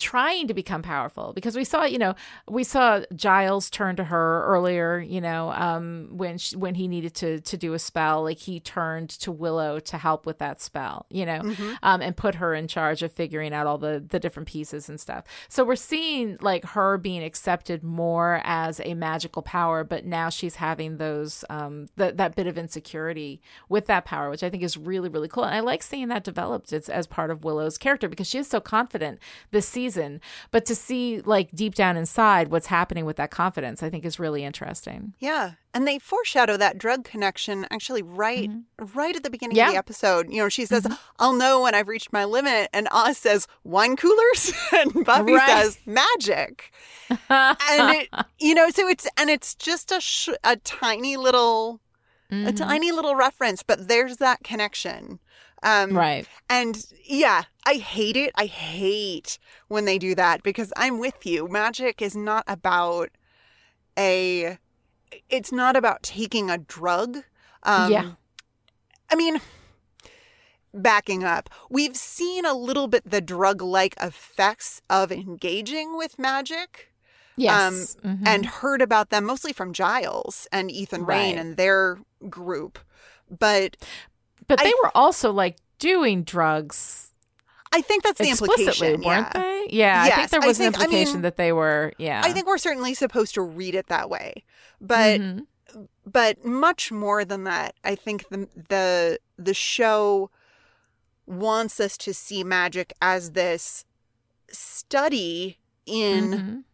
trying to become powerful because we saw you know we saw Giles turn to her earlier you know um when she, when he needed to to do a spell like he turned to Willow to help with that spell you know Mm-hmm. um and put her in charge of figuring out all the the different pieces and stuff. So we're seeing like her being accepted more as a magical power but now she's having those um that that bit of insecurity with that power which I think is really really cool. And I like seeing that developed it's as part of Willow's character because she is so confident. This season but to see like deep down inside what's happening with that confidence I think is really interesting Yeah. And they foreshadow that drug connection actually right mm-hmm. right at the beginning Yeah. of the episode. You know, she says, mm-hmm. I'll know when I've reached my limit. And Oz says, wine coolers? and Buffy Right. says, magic. and it, you know, so it's, and it's just a, sh- a tiny little, a mm-hmm. tiny little reference, but there's that connection. Um, right and yeah, I hate it. I hate when they do that because I'm with you. Magic is not about a it's not about taking a drug. Um Yeah. I mean backing up. We've seen a little bit the drug-like effects of engaging with magic yes Mhm. um, and heard about them mostly from Giles and Ethan Rayne and their group. But but they I- were also like doing drugs I think that's the implication. weren't yeah. they yeah I think there was think- an I implication mean, that they were yeah I think we're certainly supposed to read it that way. But Mhm. but much more than that, I think the the the show wants us to see magic as this study in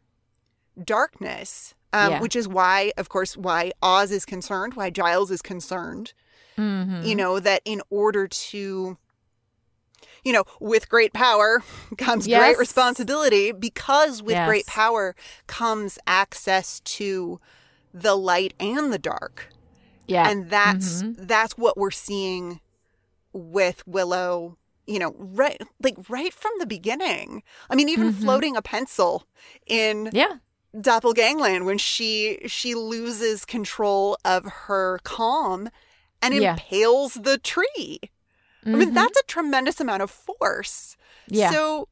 Mhm. darkness. Um, Yeah. which is why, of course, why Oz is concerned, why Giles is concerned. Mhm. You know, that in order to you know, with great power comes Yes. great responsibility because with great power comes access to the light and the dark. yeah And that's Mhm. that's what we're seeing with Willow, you know, right like right from the beginning. I mean, even Mhm. floating a pencil in yeah Doppelgangland when she she loses control of her calm and Yeah. impales the tree. I mean, Mhm. that's a tremendous amount of force. yeah So,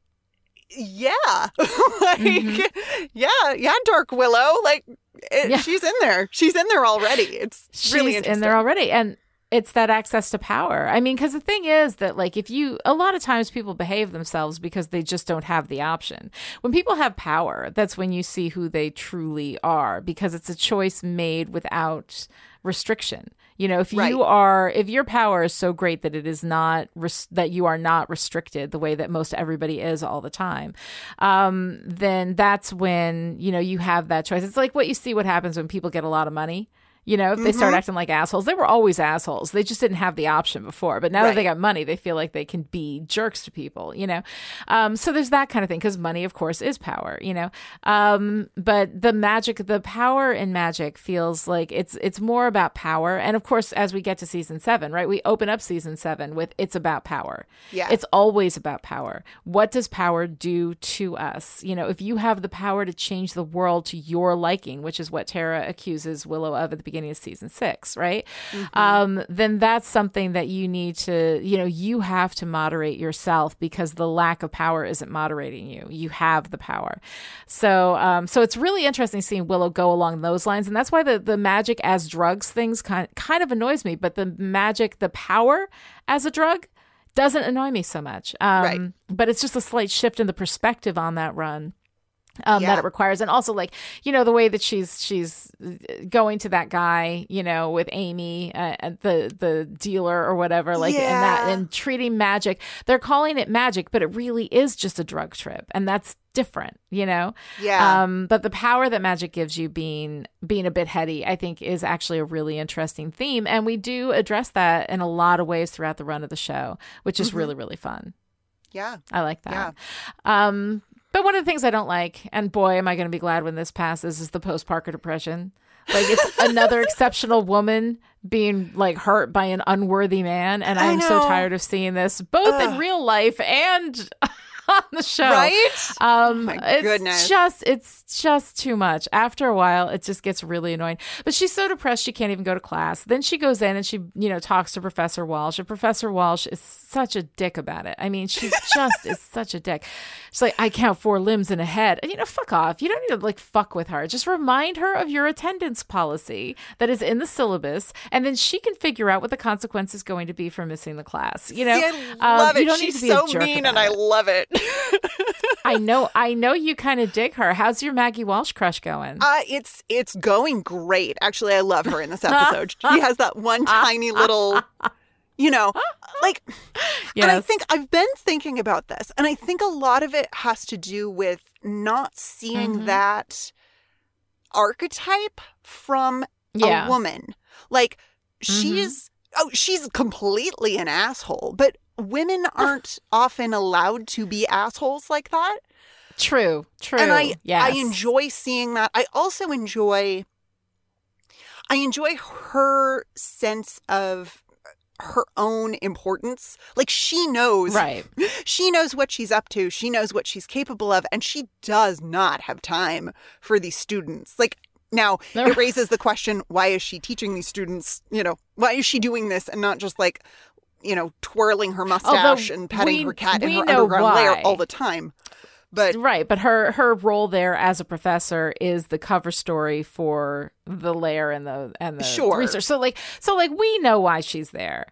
yeah, like, Mhm. yeah, yeah, Dark Willow, like, it, Yeah. she's in there. She's in there already. It's she's really in there already and it's that access to power i mean because the thing is that like if you a lot of times people behave themselves because they just don't have the option when people have power that's when you see who they truly are because it's a choice made without restriction. You know if you are if your power is so great that it is not res- that you are not restricted the way that most everybody is all the time um then that's when you know you have that choice. It's like what you see what happens when people get a lot of money you know, if they start acting like assholes, they were always assholes. They just didn't have the option before. But now that they got money, they feel like they can be jerks to people, you know? Um, so there's that kind of thing because money, of course, is power, you know? Um, but the magic, the power in magic feels like it's, it's more about power. And of course, as we get to season seven, right, we open up season seven with it's about power. Yeah. It's always about power. What does power do to us? You know, if you have the power to change the world to your liking, which is what Tara accuses Willow of at the beginning of season six, right? Um, then that's something that you need to, you know, you have to moderate yourself because the lack of power isn't moderating you. You have the power. So, um, so it's really interesting seeing Willow go along those lines, and that's why the the magic as drugs things kind kind of annoys me. But the magic, the power as a drug doesn't annoy me so much. Um, Right. But it's just a slight shift in the perspective on that run. Um, Yeah. that it requires, and also like you know the way that she's she's going to that guy, you know, with Amy, uh, and the the dealer or whatever, like and that and treating magic. They're calling it magic, but it really is just a drug trip, and that's different, you know. Yeah. Um, but the power that magic gives you, being being a bit heady, I think is actually a really interesting theme, and we do address that in a lot of ways throughout the run of the show, which is really really fun. yeah. I like that. Um, but one of the things I don't like, and boy, am I going to be glad when this passes, is the post Parker depression. Like it's another exceptional woman being like hurt by an unworthy man, and I'm so tired of seeing this both in real life and on the show. Right? Um, My it's goodness. just it's just too much. After a while, it just gets really annoying. But she's so depressed she can't even go to class. Then she goes in and she you know talks to Professor Walsh, and Professor Walsh is such a dick about it. I mean, she just is such a dick. She's like, I count four limbs and a head. And, you know, fuck off. You don't need to like fuck with her. Just remind her of your attendance policy that is in the syllabus, and then she can figure out what the consequence is going to be for missing the class. You know, See, I Um, love you it. She's need to be so mean, and I love it. I know, I know you kind of dig her. How's your Maggie Walsh crush going? Uh, it's it's going great. Actually, I love her in this episode. she has that one tiny little, you know, like. And I think I've been thinking about this, and I think a lot of it has to do with not seeing Mhm. that archetype from Yeah. a woman. Like Mm-hmm. she's oh, she's completely an asshole, but women aren't often allowed to be assholes like that. True, true. And I yes. I enjoy seeing that. I also enjoy I enjoy her sense of her own importance. Like she knows Right. she knows what she's up to. She knows what she's capable of and she does not have time for these students. Like now it raises the question why is she teaching these students, you know, why is she doing this and not just like you know, twirling her mustache and petting we- her cat in her underground lair all the time. But Right, but her her role there as a professor is the cover story for the lair and the and the Sure. research. So like so like we know why she's there.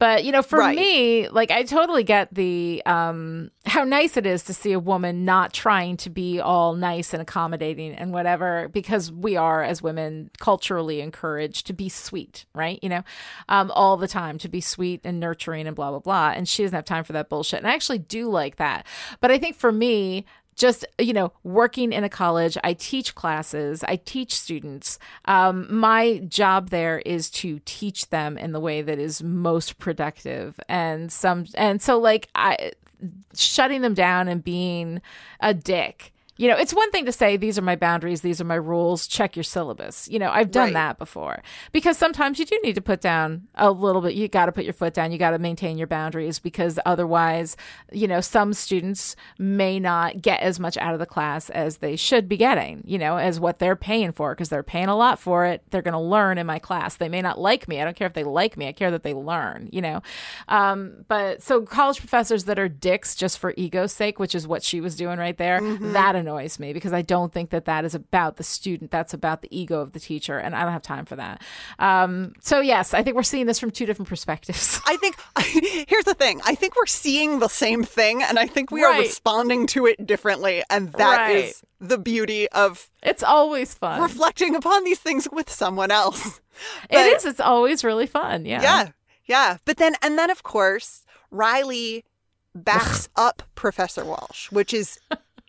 But you know, for Right. me, like I totally get the um how nice it is to see a woman not trying to be all nice and accommodating and whatever because we are as women culturally encouraged to be sweet, right? You know, um all the time to be sweet and nurturing and blah blah blah and she doesn't have time for that bullshit. And I actually do like that. But I think for me, just you know working in a college. I teach classes. I teach students. Um, my job there is to teach them in the way that is most productive. And some and so like i shutting them down and being a dick you know it's one thing to say these are my boundaries these are my rules check your syllabus. You know i've done Right. that before. Because sometimes you do need to put down a little bit you got to put your foot down you got to maintain your boundaries because otherwise you know some students may not get as much out of the class as they should be getting you know as what they're paying for because they're paying a lot for it. They're going to learn in my class. They may not like me. I don't care if they like me. I care that they learn you know? Um, but so college professors that are dicks just for ego's sake which is what she was doing right there that annoys me because i don't think that that is about the student that's about the ego of the teacher and i don't have time for that um, so yes i think we're seeing this from two different perspectives I think here's the thing. I think we're seeing the same thing, and I think we are responding to it differently, and that is Right. the beauty of it's always fun reflecting upon these things with someone else. it But- is it's always really fun yeah Yeah, yeah. But then, and then, of course, Riley backs up Professor Walsh, which is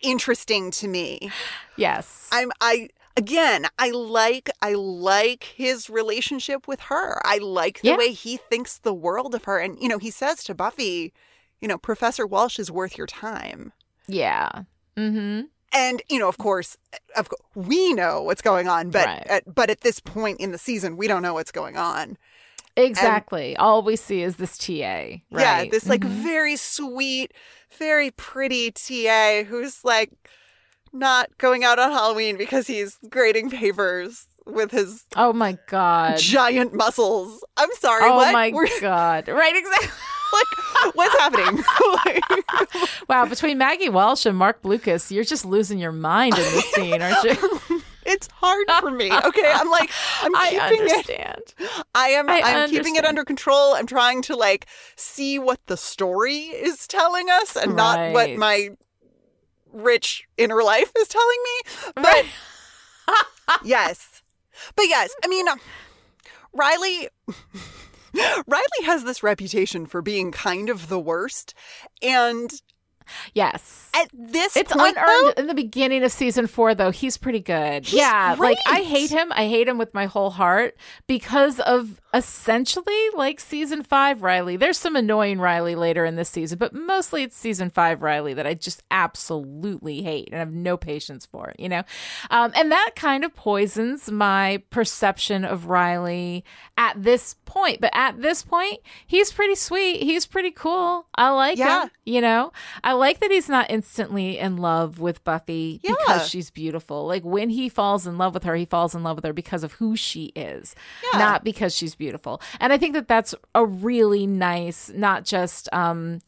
interesting to me. yes I'm, I. Again, I like I like his relationship with her. I like the Yeah. way he thinks the world of her. And you know, he says to Buffy, you know, Professor Walsh is worth your time. yeah mm-hmm And you know, of course, of we know what's going on, but Right. at, but at this point in the season, we don't know what's going on. Exactly all we see is this ta right Yeah, this like Mhm. very sweet, very pretty TA who's like not going out on Halloween because he's grading papers with his oh my god giant muscles. I'm sorry, oh what? my We're- god right exactly like, what's happening? Like, Wow, between Maggie Walsh and Marc Blucas, you're just losing your mind in this scene, aren't you? It's hard for me. Okay, I'm like, I'm I keeping it. understand. I am. I I'm keeping it under control. I'm trying to like see what the story is telling us, and not what my rich inner life is telling me. But yes, but yes, I mean, uh, Riley. Riley has this reputation for being kind of the worst, and Yes. at this It's point, unearned though, in the beginning of season four, though. He's pretty good. He's yeah. Like, I hate him. I hate him with my whole heart because of essentially like season five Riley. There's some annoying Riley later in this season, but mostly it's season five Riley that I just absolutely hate and have no patience for, you know? Um, and that kind of poisons my perception of Riley at this point. But at this point, he's pretty sweet. He's pretty cool. I like Yeah. him. You know, I like that he's not instantly in love with Buffy Yeah. because she's beautiful. Like when he falls in love with her, he falls in love with her because of who she is, not because she's beautiful. And I think that that's a really nice, not just um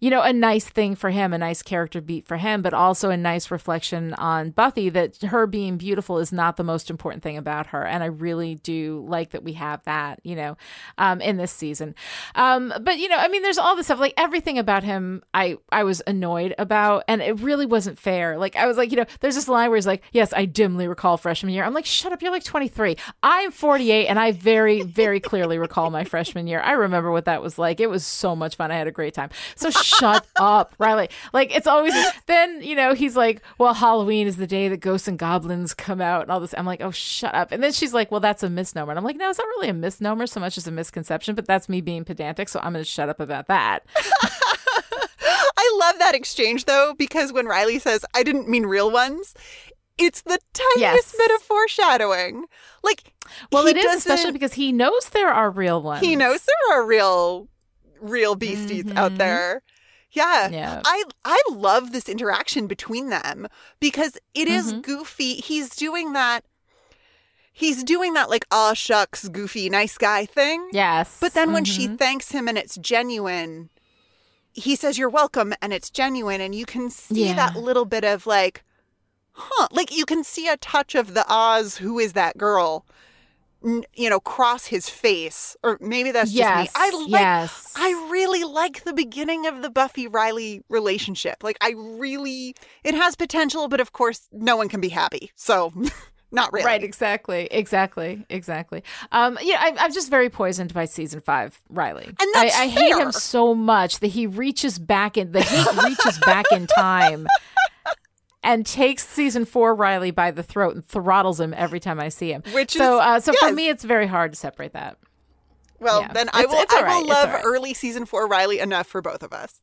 you know, a nice thing for him, a nice character beat for him, but also a nice reflection on Buffy that her being beautiful is not the most important thing about her. And I really do like that we have that, you know, um, in this season. Um, but you know, I mean, there's all this stuff, like everything about him, I, I was annoyed about, and it really wasn't fair. Like, I was like, you know, there's this line where he's like, yes, I dimly recall freshman year. I'm like, shut up. You're like 23. I'm 48 and I very, very clearly recall my freshman year. I remember what that was like. It was so much fun. I had a great time. So shut up, Riley. Like it's always then, you know, he's like, Well, Halloween is the day that ghosts and goblins come out and all this. I'm like, Oh, shut up. And then she's like, Well, that's a misnomer. And I'm like, No, it's not really a misnomer so much as a misconception, but that's me being pedantic, so I'm gonna shut up about that. I love that exchange though, because when Riley says, I didn't mean real ones, it's the tiniest Yes. bit of foreshadowing. Like, Well, it is especially because he knows there are real ones. he knows there are real, real beasties out mm-hmm. there. Yeah. Yeah. I I love this interaction between them because it is Mm-hmm. goofy. He's doing that. He's doing that like ah shucks goofy nice guy thing. Yes. But then when she Mhm. thanks him and it's genuine, he says you're welcome and it's genuine and you can see Yeah. that little bit of like huh, like you can see a touch of the Oz who is that girl you know cross his face or maybe that's just me. I like yes. I really like the beginning of the Buffy Riley relationship. Like I really it has potential but of course no one can be happy. So not really. Right, exactly, exactly, exactly. Um, yeah, I, I'm just very poisoned by season five, Riley. And that's I, I hate him so much that he reaches back in the hate reaches back in time and takes season four Riley by the throat and throttles him every time I see him. Which so, is- uh, so for me, it's very hard to separate that. Well, Yeah. then I will it's I will it's love right. early season 4 Riley enough for both of us.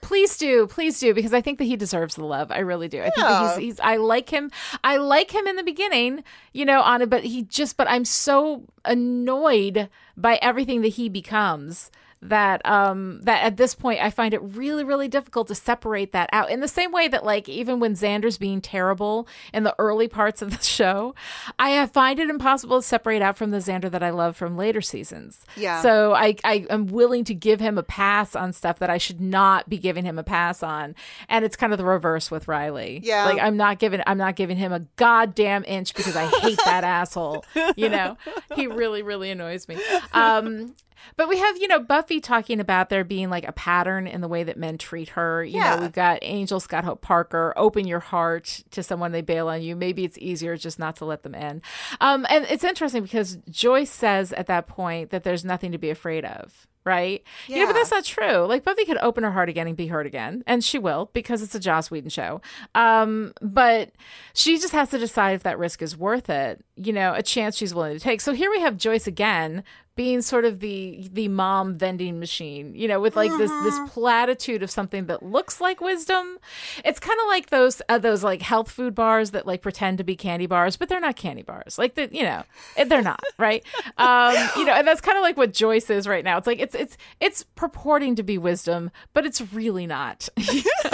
Please do, please do, because I think that he deserves the love. I really do. I think that he's, he's. I like him. I like him in the beginning, you know, on it, but he just. But I'm so annoyed by everything that he becomes that um that at this point I find it really really difficult to separate that out. In the same way that like even when Xander's being terrible in the early parts of the show, I find it impossible to separate out from the Xander that I love from later seasons. Yeah. So I I am willing to give him a pass on stuff that I should not be giving him a pass on, and it's kind of the reverse with Riley. Yeah. like I'm not giving I'm not giving him a goddamn inch because I hate that asshole. You know, he really really annoys me. Um. But we have, you know, Buffy talking about there being like a pattern in the way that men treat her. You Yeah. know, we've got Angel Scott Hope Parker, open your heart to someone they bail on you. Maybe it's easier just not to let them in. Um, and it's interesting because Joyce says at that point that there's nothing to be afraid of. Right? Yeah. You know, but that's not true. Like Buffy could open her heart again and be hurt again, and she will because it's a Joss Whedon show. Um, but she just has to decide if that risk is worth it. You know, a chance she's willing to take. So here we have Joyce again being sort of the the mom vending machine, you know, with like this this platitude of something that looks like wisdom. It's kind of like those uh, those like health food bars that like pretend to be candy bars, but they're not candy bars. Like that, you know, eh, they're not right. Um, you know, and that's kind of like what Joyce is right now. It's like it's it's it's purporting to be wisdom, but it's really not. you know?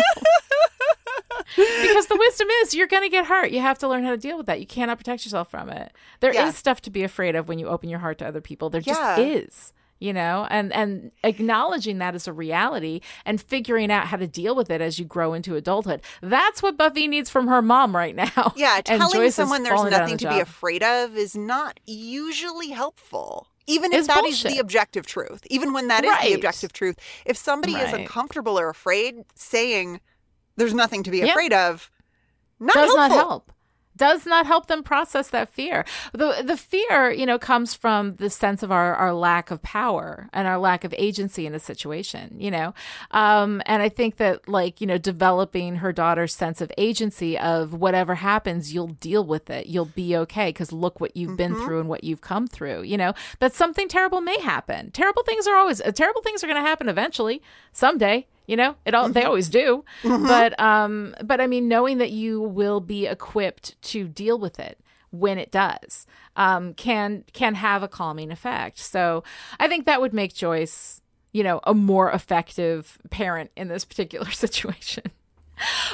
Because the wisdom is you're going to get hurt. You have to learn how to deal with that. You cannot protect yourself from it. There is Yeah. stuff to be afraid of when you open your heart to other people. There just Yeah. is. You know, and and acknowledging that as a reality and figuring out how to deal with it as you grow into adulthood. That's what Buffy needs from her mom right now. Yeah, telling someone there's falling down on nothing the to be afraid of is not usually helpful. Even if It's that is bullshit. the objective truth. Even when that is Right. the objective truth. If somebody is uncomfortable or afraid, saying there's nothing to be Yeah. afraid of. Not does helpful. not help. Does not help them process that fear. The the fear you know comes from the sense of our our lack of power and our lack of agency in a situation you know? Um and i think that like you know developing her daughter's sense of agency of whatever happens you'll deal with it. You'll be okay because look what you've been through and what you've come through you know? That something terrible may happen. Terrible things are always uh, terrible things are going to happen eventually someday you know it all they always do. But um but i mean knowing that you will be equipped to deal with it when it does um can can have a calming effect. So i think that would make joyce you know, a more effective parent in this particular situation.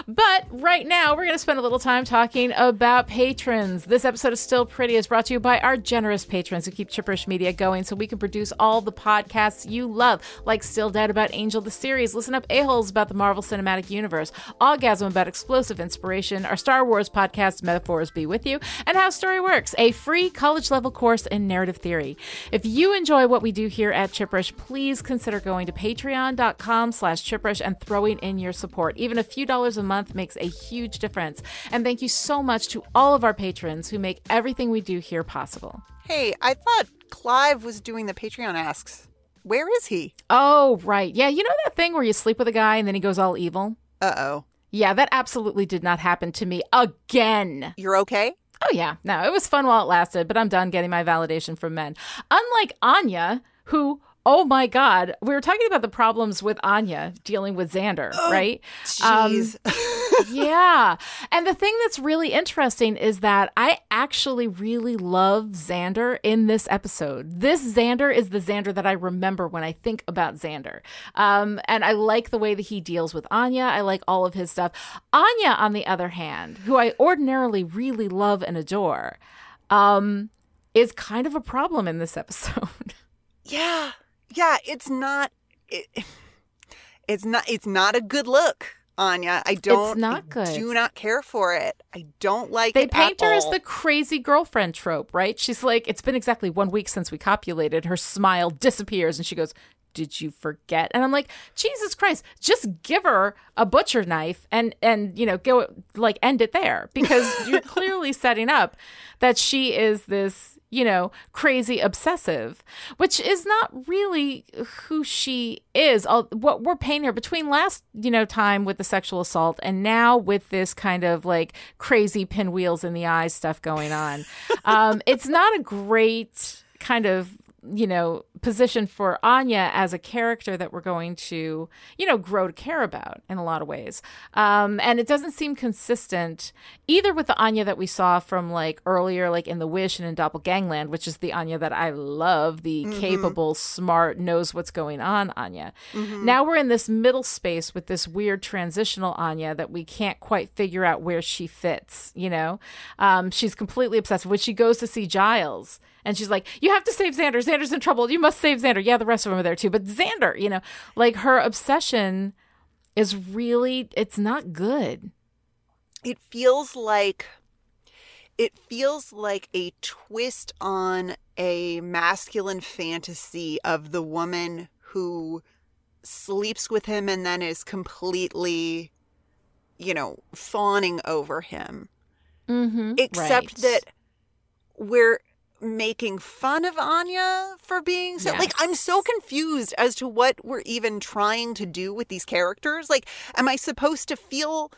But right now, we're going to spend a little time talking about patrons. This episode of Still Pretty is brought to you by our generous patrons who keep Chipperish Media going so we can produce all the podcasts you love, like Still Dead about Angel the series, Listen Up A-Holes about the Marvel Cinematic Universe, Orgasm about explosive inspiration, our Star Wars podcast, Metaphors Be With You, and How Story Works, a free college level course in narrative theory. If you enjoy what we do here at Chipperish, please consider going to patreon.com slash chipperish and throwing in your support. Even a few dollars a month makes a huge difference. And thank you so much to all of our patrons who make everything we do here possible. Hey, I thought Clive was doing the Patreon asks. Where is he? Oh, right. Yeah, you know that thing where you sleep with a guy and then he goes all evil? Uh oh. Yeah, that absolutely did not happen to me again. You're okay? Oh, yeah. No, it was fun while it lasted, but I'm done getting my validation from men. Unlike Anya, who Oh my God. We were talking about the problems with Anya dealing with Xander, right? Jeez. Um, yeah. And the thing that's really interesting is that I actually really love Xander in this episode. This Xander is the Xander that I remember when I think about Xander. Um, and I like the way that he deals with Anya. I like all of his stuff. Anya, on the other hand, who I ordinarily really love and adore, um, is kind of a problem in this episode. yeah. Yeah, it's not it, it's not it's not a good look, Anya. I don't It's not I good. do not care for it. I don't like They paint her as the crazy girlfriend trope, right? She's like, it's been exactly one week since we copulated. Her smile disappears and she goes, Did you forget? And I'm like, Jesus Christ, just give her a butcher knife and and you know, go like end it there. Because you're clearly setting up that she is this you know, crazy obsessive, which is not really who she is. All, what we're painting her between last, you know, time with the sexual assault and now with this kind of like crazy pinwheels in the eyes stuff going on. um, it's not a great kind of you know, position for Anya as a character that we're going to, you know, grow to care about in a lot of ways. Um, and it doesn't seem consistent either with the Anya that we saw from like earlier, like in The Wish and in Doppelgangland, which is the Anya that I love, the capable, smart, knows what's going on Anya. Now we're in this middle space with this weird transitional Anya that we can't quite figure out where she fits, you know? Um, she's completely obsessed. When she goes to see Giles, and she's like, "You have to save Xander. Xander's in trouble. You must save Xander." Yeah, the rest of them are there too, but Xander, you know, like her obsession is really it's not good. it feels like it feels like a twist on a masculine fantasy of the woman who sleeps with him and then is completely you know fawning over him Mm-hmm. except that we're making fun of Anya for being so like I'm so confused as to what we're even trying to do with these characters. Like, am I supposed to feel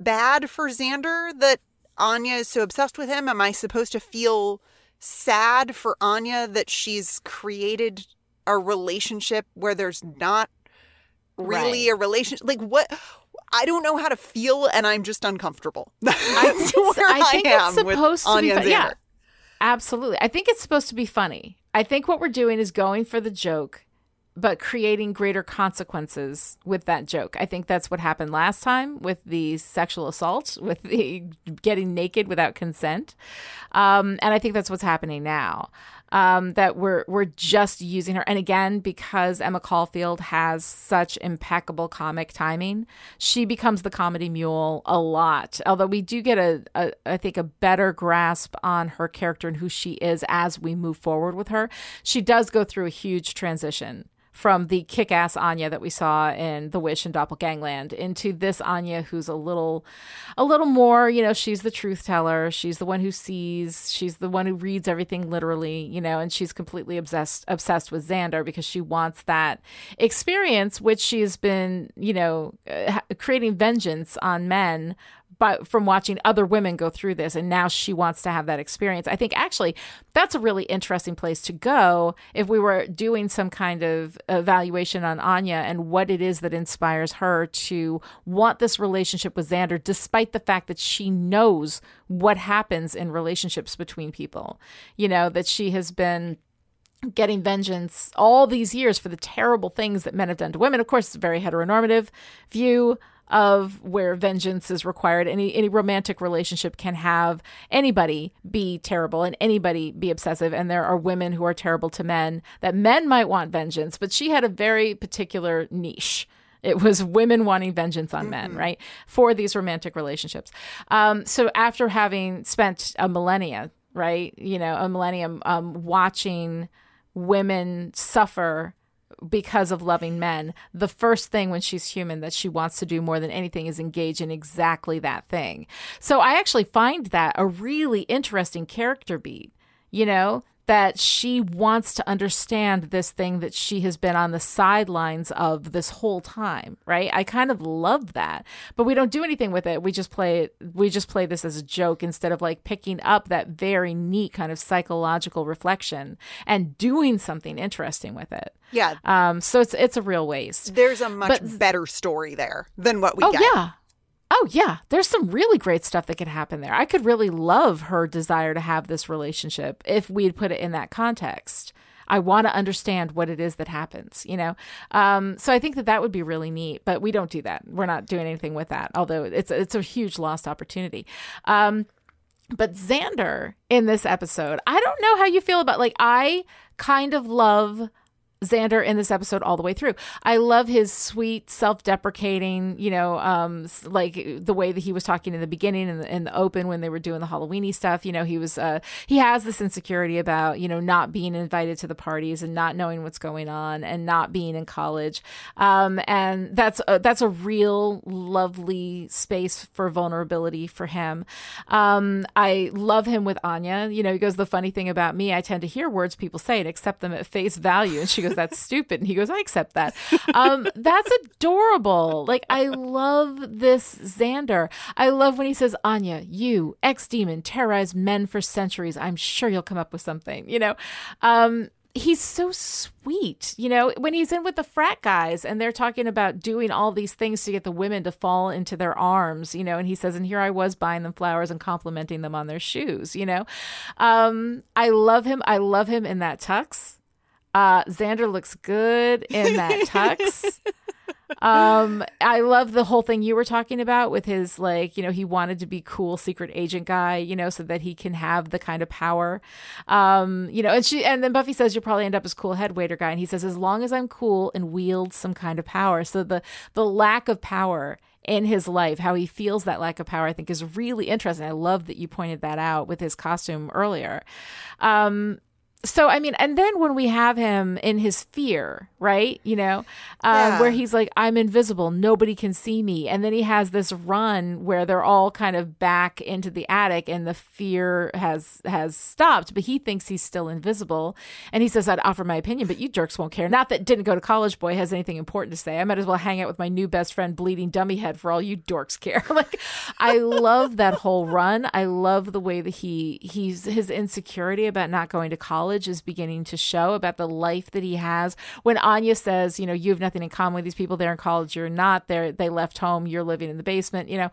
bad for Xander that Anya is so obsessed with him? Am I supposed to feel sad for Anya that she's created a relationship where there's not really Right. a relationship? Like, what? I don't know how to feel, and I'm just uncomfortable. I That's think, it's, where I think am it's with supposed to be Anya fun- yeah. Absolutely. I think it's supposed to be funny. I think what we're doing is going for the joke, but creating greater consequences with that joke. I think that's what happened last time with the sexual assault, with the getting naked without consent, um, and I think that's what's happening now. Um, that we're we're just using her, and again because Emma Caulfield has such impeccable comic timing, she becomes the comedy mule a lot. Although we do get a, a I think a better grasp on her character and who she is as we move forward with her. She does go through a huge transition from the kick-ass Anya that we saw in The Wish and Doppelgangland into this Anya who's a little a little more, you know, she's the truth teller, she's the one who sees, she's the one who reads everything literally, you know, and she's completely obsessed obsessed with Xander because she wants that experience which she's been, you know, uh, creating vengeance on men but from watching other women go through this and now she wants to have that experience. I think actually that's a really interesting place to go if we were doing some kind of evaluation on anya and what it is that inspires her to want this relationship with xander despite the fact that she knows what happens in relationships between people. You know that she has been getting vengeance all these years for the terrible things that men have done to women. Of course, it's a very heteronormative view of where vengeance is required. Any any romantic relationship can have anybody be terrible and anybody be obsessive. And there are women who are terrible to men that men might want vengeance, but she had a very particular niche. It was women wanting vengeance on men, right? For these romantic relationships. Um, so after having spent a millennia, right, you know, a millennium um, watching women suffer because of loving men, the first thing when she's human that she wants to do more than anything is engage in exactly that thing. So I actually find that a really interesting character beat, you know, that she wants to understand this thing that she has been on the sidelines of this whole time, right? I kind of love that. But we don't do anything with it. We just play it we just play this as a joke instead of like picking up that very neat kind of psychological reflection and doing something interesting with it. Yeah. Um so it's it's a real waste. There's a much But- better story there than what we Oh get. yeah. Oh yeah, there's some really great stuff that could happen there. I could really love her desire to have this relationship if we'd put it in that context. I want to understand what it is that happens, you know. Um, so I think that that would be really neat, but we don't do that. We're not doing anything with that, although it's it's a huge lost opportunity. Um, but Xander in this episode, I don't know how you feel about like I kind of love Xander in this episode all the way through. I love his sweet, self-deprecating, you know, um, like the way that he was talking in the beginning in the, in the open when they were doing the Halloweeny stuff. You know, he was uh, he has this insecurity about you know not being invited to the parties and not knowing what's going on and not being in college, um, and that's a, that's a real lovely space for vulnerability for him. Um, I love him with Anya. You know, he goes, the funny thing about me, I tend to hear words people say and accept them at face value. And she goes, that's stupid. And he goes, I accept that. Um, that's adorable. Like, I love this Xander. I love when he says, Anya, you, ex demon, terrorized men for centuries. I'm sure you'll come up with something, you know? Um, he's so sweet you know when he's in with the frat guys and they're talking about doing all these things to get the women to fall into their arms you know and he says and here i was buying them flowers and complimenting them on their shoes you know um i love him i love him in that tux uh xander looks good in that tux. Um i love the whole thing you were talking about with his like you know he wanted to be cool secret agent guy you know so that he can have the kind of power. Um you know and she and then buffy says you'll probably end up as cool head waiter guy. And he says as long as i'm cool and wield some kind of power. So the the lack of power in his life how he feels that lack of power i think is really interesting. I love that you pointed that out with his costume earlier. Um so I mean, and then when we have him in his fear, right? You know, um, Yeah. where he's like, "I'm invisible, nobody can see me," and then he has this run where they're all kind of back into the attic, and the fear has has stopped, but he thinks he's still invisible, and he says, "I'd offer my opinion, but you jerks won't care." Not that didn't go to college boy has anything important to say. I might as well hang out with my new best friend, bleeding dummy head, for all you dorks care. like, I love that whole run. I love the way that he he's his insecurity about not going to college is beginning to show about the life that he has. When Anya says, you know, you have nothing in common with these people. They're in college. You're not. They they left home. You're living in the basement. You know,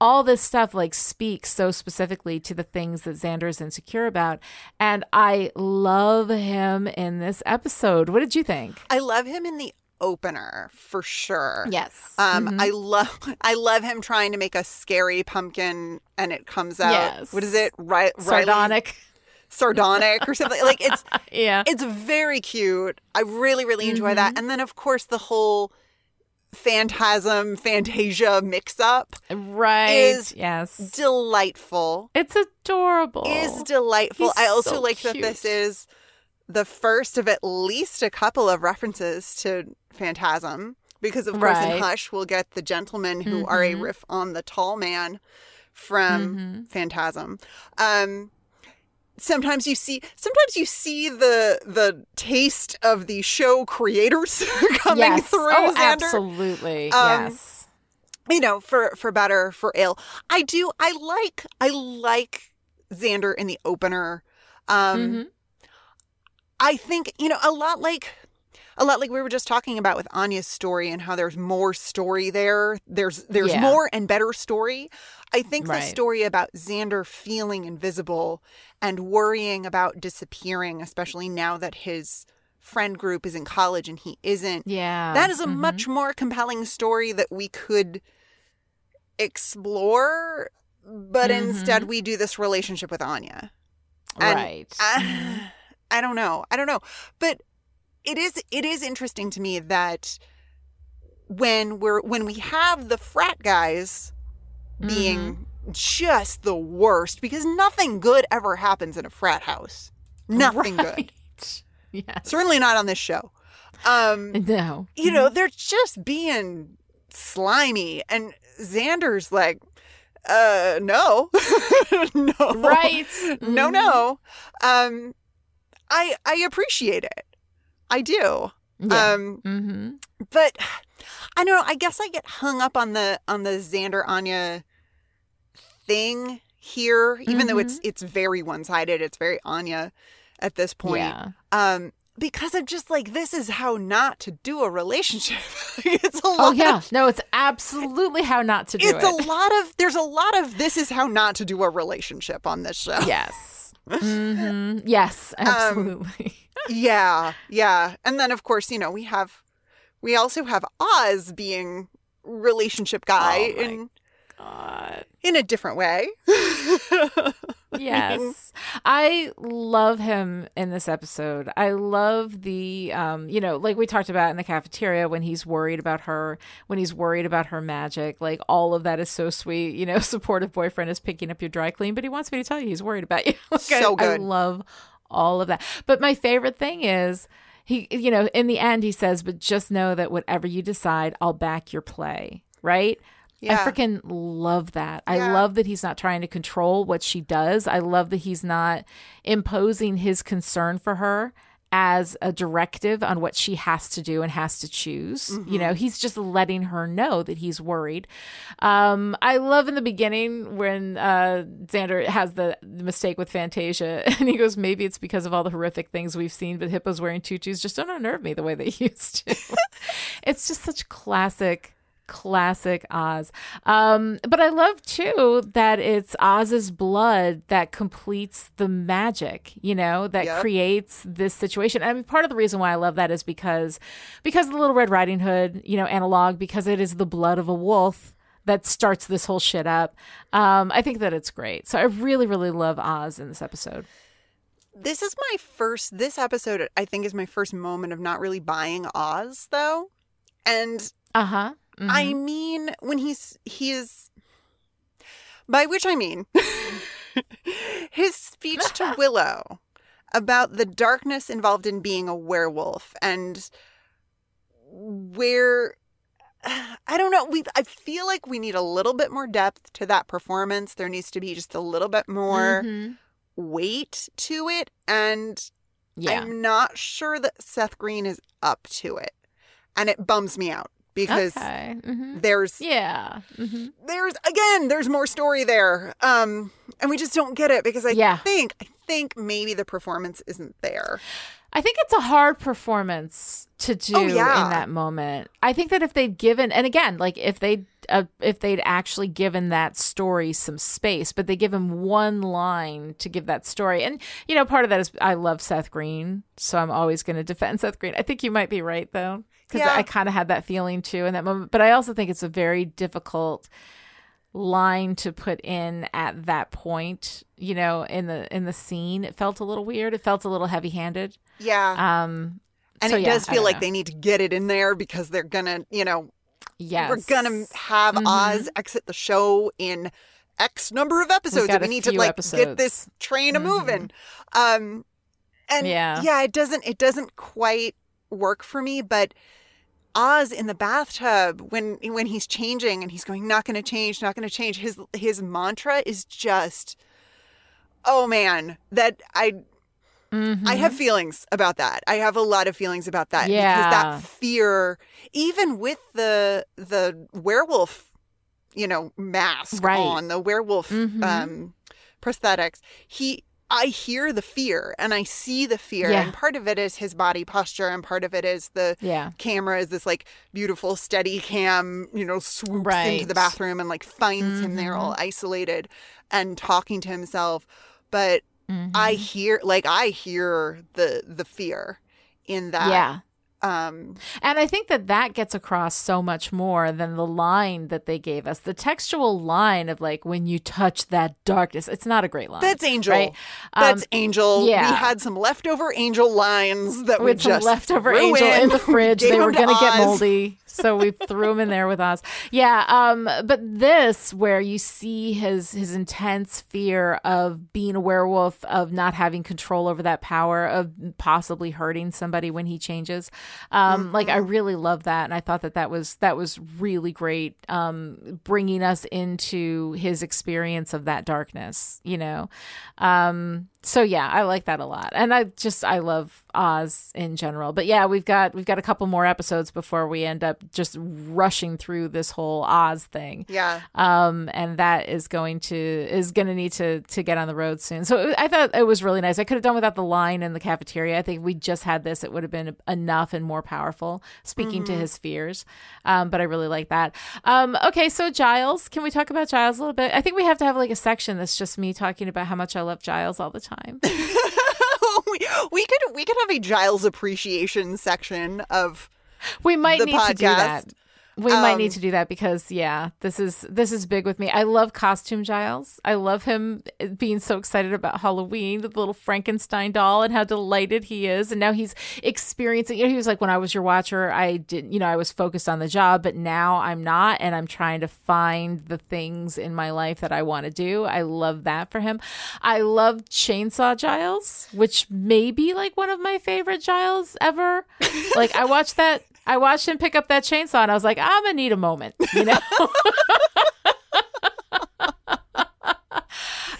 all this stuff like speaks so specifically to the things that Xander is insecure about. And I love him in this episode. What did you think? I love him in the opener for sure. Yes. Um, I love I love him trying to make a scary pumpkin and it comes out. Yes. What is it? Right, Sardonic. Sardonic or something like it's Yeah. it's very cute. I really really enjoy that. Mm-hmm. And then of course the whole phantasm fantasia mix up Right. is yes. delightful. It's adorable. Is delightful. He's I also so like that this is the first of at least a couple of references to Phantasm. Because of course Right. in Hush we'll get the gentlemen who are a Mhm. riff on the tall man from Mhm. Phantasm. Um sometimes you see sometimes you see the the taste of the show creators coming yes. through Oh, Xander absolutely. Um, yes. you know, for for better, for ill. I do. I like. I like Xander in the opener. Um, Mhm. I think you know a lot like. A lot like we were just talking about with Anya's story and how there's more story there. There's there's Yeah. more and better story. I think the story about Xander feeling invisible and worrying about disappearing, especially now that his friend group is in college and he isn't. Yeah. That is a Mhm. much more compelling story that we could explore, but instead we do this relationship with Anya. And right. I, I don't know. I don't know. But it is it is interesting to me that when we're when we have the frat guys being just the worst because nothing good ever happens in a frat house. Nothing good. Right. Yes. Certainly not on this show. Um No. you know, they're just being slimy and Xander's like uh no. no. Right. No, no. Um I I appreciate it. I do. Yeah. Um mm-hmm. but I don't know, I guess I get hung up on the on the Xander Anya thing here, even though it's it's very one sided. It's very Anya at this point. Yeah. Um because I'm just like, this is how not to do a relationship. it's a lot Oh yeah. of No, it's absolutely how not to do it's it. a lot of there's a lot of this is how not to do a relationship on this show. Yes. Hmm Yes, Um, absolutely. yeah, yeah. And then of course, you know, we have we also have Oz being relationship guy Oh my in God. in a different way. Yes. I love him in this episode. I love the um, you know, like we talked about in the cafeteria when he's worried about her, when he's worried about her magic. Like all of that is so sweet. You know, supportive boyfriend is picking up your dry clean, but he wants me to tell you he's worried about you. Like, So I, I love all of that. But my favorite thing is he you know, in the end he says, "But just know that whatever you decide, I'll back your play." Right? Yeah. I freaking love that. I love that he's not trying to control what she does. I love that he's not imposing his concern for her as a directive on what she has to do and has to choose. Mm-hmm. You know, he's just letting her know that he's worried. Um, I love in the beginning when uh, Xander has the, the mistake with Fantasia and he goes, maybe it's because of all the horrific things we've seen, but hippos wearing tutus just don't unnerve me the way they used to. it's just such classic classic Oz. Um, but I love too that it's Oz's blood that completes the magic, you know, that Yep. creates this situation. And part of the reason why I love that is because because of the Little Red Riding Hood, you know, analog, because it is the blood of a wolf that starts this whole shit up. Um, I think that it's great. So I really, really love Oz in this episode. this is my first this episode I think is my first moment of not really buying Oz though. And Uh huh. I mean when he's he is by which I mean his speech to Willow about the darkness involved in being a werewolf and where I don't know. We I feel like we need a little bit more depth to that performance. There needs to be just a little bit more Mhm. weight to it and yeah. I'm not sure that Seth Green is up to it. And it bums me out because okay. hmm there's Yeah. hmm there's again there's more story there. Um and we just don't get it because I Yeah. think I think maybe the performance isn't there. I think it's a hard performance to do Oh, yeah. in that moment. I think that if they'd given, and again, like if they uh, if they'd actually given that story some space, but they give him one line to give that story, and you know, part of that is I love Seth Green, so I'm always going to defend Seth Green. I think you might be right though, because Yeah. I kind of had that feeling too in that moment. But I also think it's a very difficult line to put in at that point you know in the in the scene it felt a little weird it felt a little heavy handed Yeah. um and so it yeah, does feel like know. they need to get it in there because they're gonna, you know, yes we're gonna have Mhm. Oz exit the show in X number of episodes. and we need to like episodes. get this train a moving. Um and Yeah. yeah, it doesn't it doesn't quite work for me, but Oz in the bathtub when when he's changing and he's going not going to change, not going to change. His his mantra is just oh man, that I I have feelings about that. I have a lot of feelings about that because Yeah. that fear even with the the werewolf, you know, mask Right. on, the werewolf Mhm. um prosthetics, he I hear the fear and I see the fear. Yeah. And part of it is his body posture and part of it is the Yeah. camera is this like beautiful steady cam, you know, swoops into Right. Mm-hmm. the bathroom and like finds him there all isolated and talking to himself. But Mm-hmm. I hear like I hear the the fear in that. yeah. Um And I think that that gets across so much more than the line that they gave us. The textual line of like, when you touch that darkness, it's not a great line. that's Angel. Right? That's Um, Angel. yeah. We had some leftover Angel lines that we with some just leftover angel in, the fridge. they were them to going to get moldy, so we threw him in there with us. Yeah, um, but this where you see his his intense fear of being a werewolf, of not having control over that power, of possibly hurting somebody when he changes. Um, Like I really love that, and I thought that that was that was really great, um, bringing us into his experience of that darkness. You know, um, so yeah, I like that a lot, and I just I love Oz in general. But yeah, we've got we've got a couple more episodes before we end up just rushing through this whole Oz thing. Yeah. Um, and that is going to is going to need to to get on the road soon. So I thought it was really nice. I could have done without the line in the cafeteria. I think if we just had this, it would have been enough and more powerful. Speaking to his fears, um, but I really like that. Um, okay, so Giles, can we talk about Giles a little bit? I think we have to have like a section that's just me talking about how much I love Giles all the time. we, we could we could have a Giles appreciation section of We might need to do that. We might Um, need to do that because yeah, this is this is big with me. I love costume Giles. I love him being so excited about Halloween, the little Frankenstein doll, and how delighted he is. And now he's experiencing. You know, he was like, when I was your watcher, I didn't. You know, I was focused on the job, but now I'm not, and I'm trying to find the things in my life that I want to do. I love that for him. I love Chainsaw Giles, which may be like one of my favorite Giles ever. like I watched that. I watched him pick up that chainsaw and I was like, I'm gonna need a moment, you know?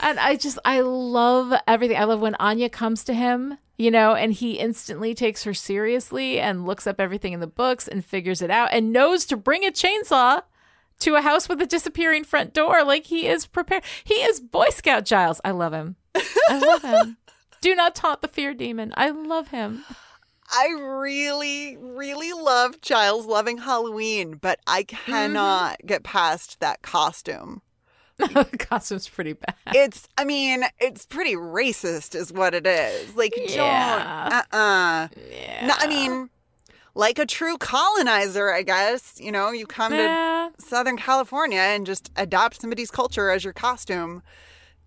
and I just I love everything. I love when Anya comes to him, you know, and he instantly takes her seriously and looks up everything in the books and figures it out and knows to bring a chainsaw to a house with a disappearing front door. Like he is prepared. He is Boy Scout Giles. I love him. I love him. Do not taunt the fear demon. I love him. I really, really love Giles loving Halloween, but I Mm-hmm. cannot get past that costume. the costume's pretty bad. It's, I mean, it's pretty racist, is what it is. Like, Yeah. don't, uh uh No, I mean, like a true colonizer, I guess. You know, you come Yeah. to Southern California and just adopt somebody's culture as your costume.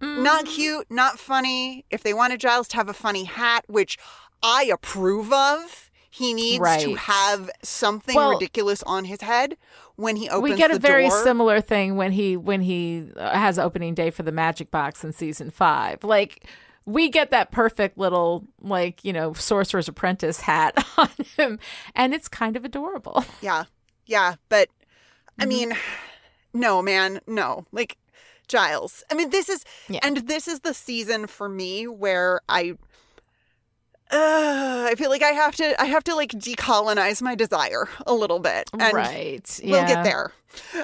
Not Mm-hmm. cute, not funny. If they wanted Giles to have a funny hat, which I approve of, he needs to have something Well- ridiculous on his head when he opens we get a very door. similar thing when he when he uh, has opening day for the magic box in season five like we get that perfect little like you know sorcerer's apprentice hat on him and it's kind of adorable Yeah. Yeah. But Mm-hmm. I mean, no, man, no. Like Giles. I mean, this is, Yeah. and this is the season for me where I, uh, I feel like I have to, I have to like decolonize my desire a little bit. And right We'll get there.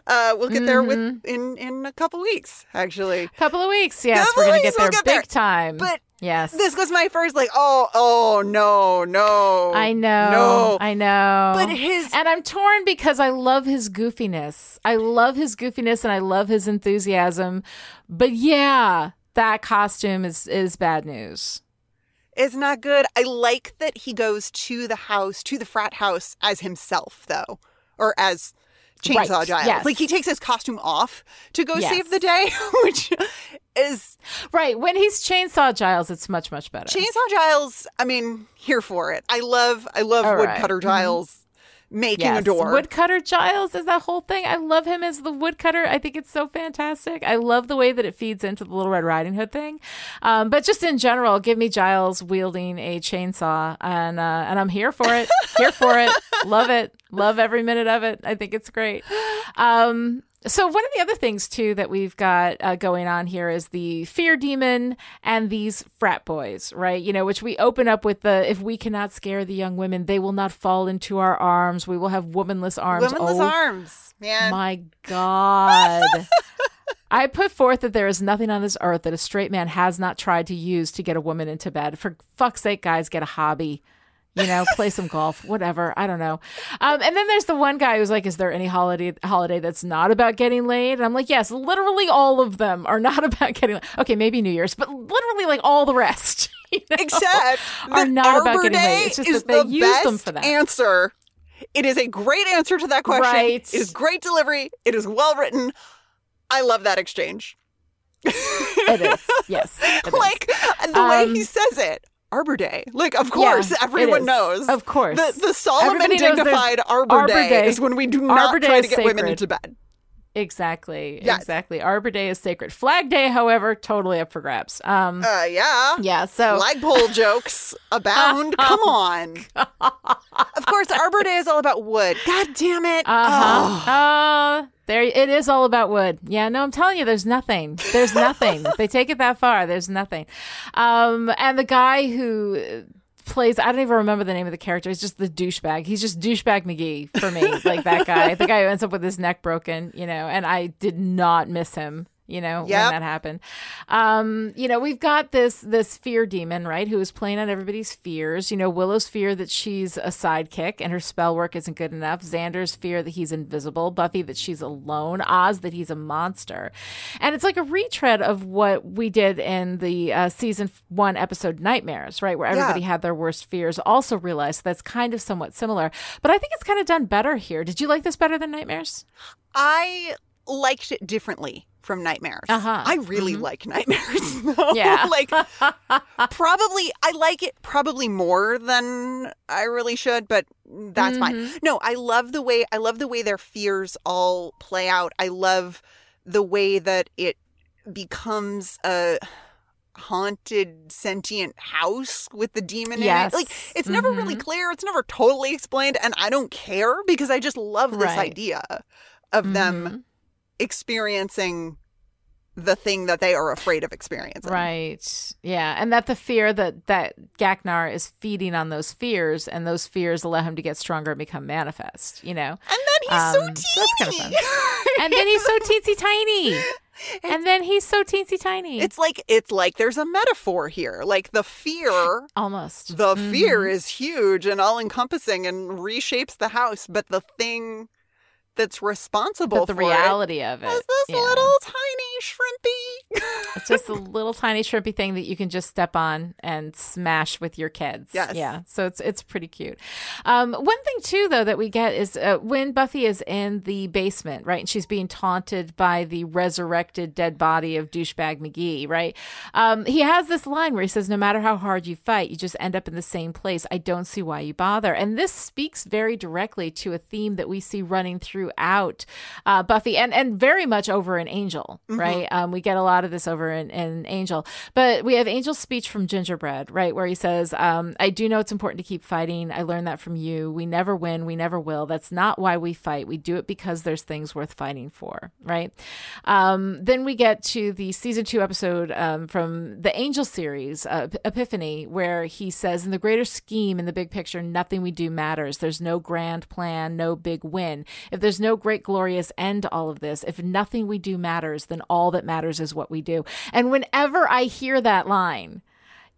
Uh, we'll get there with Mhm. in in a couple weeks, actually. A couple of weeks yes Couple we're gonna of get there we'll get big there. time But yes This was my first like, oh, oh no, no. I know. no. I know. But his And I'm torn because I love his goofiness. I love his goofiness and I love his enthusiasm. But yeah, that costume is is bad news. Is not good. I like that he goes to the house, to the frat house as himself, though, or as Chainsaw Right, Giles. yes. Like he takes his costume off to go Yes. save the day, which is Right. When he's Chainsaw Giles, it's much, much better. Chainsaw Giles. I mean, here for it. I love, I love All right. Woodcutter mm-hmm. Giles making yes. a door. Woodcutter Giles is that whole thing. I love him as the woodcutter. I think it's so fantastic. I love the way that it feeds into the Little Red Riding Hood thing. Um, but just in general, give me Giles wielding a chainsaw, and uh, and I'm here for it. here for it. Love it. Love every minute of it. I think it's great. Um, so one of the other things too that we've got uh, going on here is the fear demon and these frat boys, right? You know, which we open up with the if we cannot scare the young women, they will not fall into our arms. We will have womanless arms. Womanless Oh, arms, man. My God. I put forth that there is nothing on this earth that a straight man has not tried to use to get a woman into bed. For fuck's sake, guys, get a hobby. You know, play some golf, whatever. I don't know. Um, and then there's the one guy who's like, "Is there any holiday holiday that's not about getting laid?" And I'm like, "Yes, literally all of them are not about getting. Laid. Okay, maybe New Year's, but literally like all the rest, you know, Except are not Arbor about getting laid. It's just that they the use them for that. answer. It is a great answer to that question. Right. It is great delivery. It is well written. I love that exchange. it is, yes, it is. like the way he Um, says it. Arbor Day. Like, of course, it everyone knows. Of course. The, the solemn and Everybody there's dignified Arbor, Arbor Day, Day. is when we do not Arbor Day try to get women into bed. Exactly. Yes. Exactly. Arbor Day is sacred. Flag Day, however, totally up for grabs. Um Uh, yeah. yeah, so Flagpole jokes abound. Come on. of course, Arbor Day is all about wood. God damn it. uh-huh. Uh there it is all about wood. Yeah, no, I'm telling you there's nothing. There's nothing. They take it that far, there's nothing. Um and the guy who plays I don't even remember the name of the character. He's just the douchebag. He's just douchebag McGee for me. like that guy. The guy who ends up with his neck broken, you know, and I did not miss him. You know Yep. when that happened, um, you know we've got this this fear demon right who is playing on everybody's fears. You know Willow's fear that she's a sidekick and her spell work isn't good enough. Xander's fear that he's invisible. Buffy that she's alone. Oz that he's a monster, and it's like a retread of what we did in the uh, season one episode Nightmares, right, where everybody had their worst fears. Also realized that's kind of somewhat similar, but I think it's kind of done better here. Did you like this better than Nightmares? I liked it differently from Nightmares. Uh-huh. I really like Nightmares. though. Yeah. like probably I like it probably more than I really should, but that's fine. Mm-hmm. No, I love the way I love the way their fears all play out. I love the way that it becomes a haunted sentient house with the demon Yes. in it. Like it's never really Mhm. clear, it's never totally explained and I don't care because I just love this Right. idea of them Mhm. Experiencing the thing that they are afraid of experiencing. Right. Yeah. And that the fear that that Gachnar is feeding on those fears and those fears allow him to get stronger and become manifest, you know. And then he's so Um, so kinda teeny. and then he's so teensy tiny. And then he's so teensy tiny. it's like it's like there's a metaphor here. Like the fear almost the Mhm. fear is huge and all encompassing and reshapes the house, but the thing that's responsible but the for it reality of it. is this yeah. little tiny shrimpy. It's just a little tiny shrimpy thing that you can just step on and smash with your kids. Yes. Yeah. So it's it's pretty cute. Um, one thing too, though, that we get is uh, when Buffy is in the basement, right, and she's being taunted by the resurrected dead body of douchebag McGee, right? Um, he has this line where he says, "No matter how hard you fight, you just end up in the same place. I don't see why you bother." And this speaks very directly to a theme that we see running throughout uh, Buffy and and very much over in Angel, right? Um, we get a lot of this over in, in Angel, but we have Angel's speech from Gingerbread, right, where he says, um, "I do know it's important to keep fighting. I learned that from you. We never win. We never will. That's not why we fight. We do it because there's things worth fighting for." Right. Um, then we get to the season two episode um, from the Angel series, uh, Epiphany, where he says, "In the greater scheme, in the big picture, nothing we do matters. There's no grand plan, no big win. If there's no great glorious end to all of this, if nothing we do matters, then all that matters is what we do." And whenever I hear that line,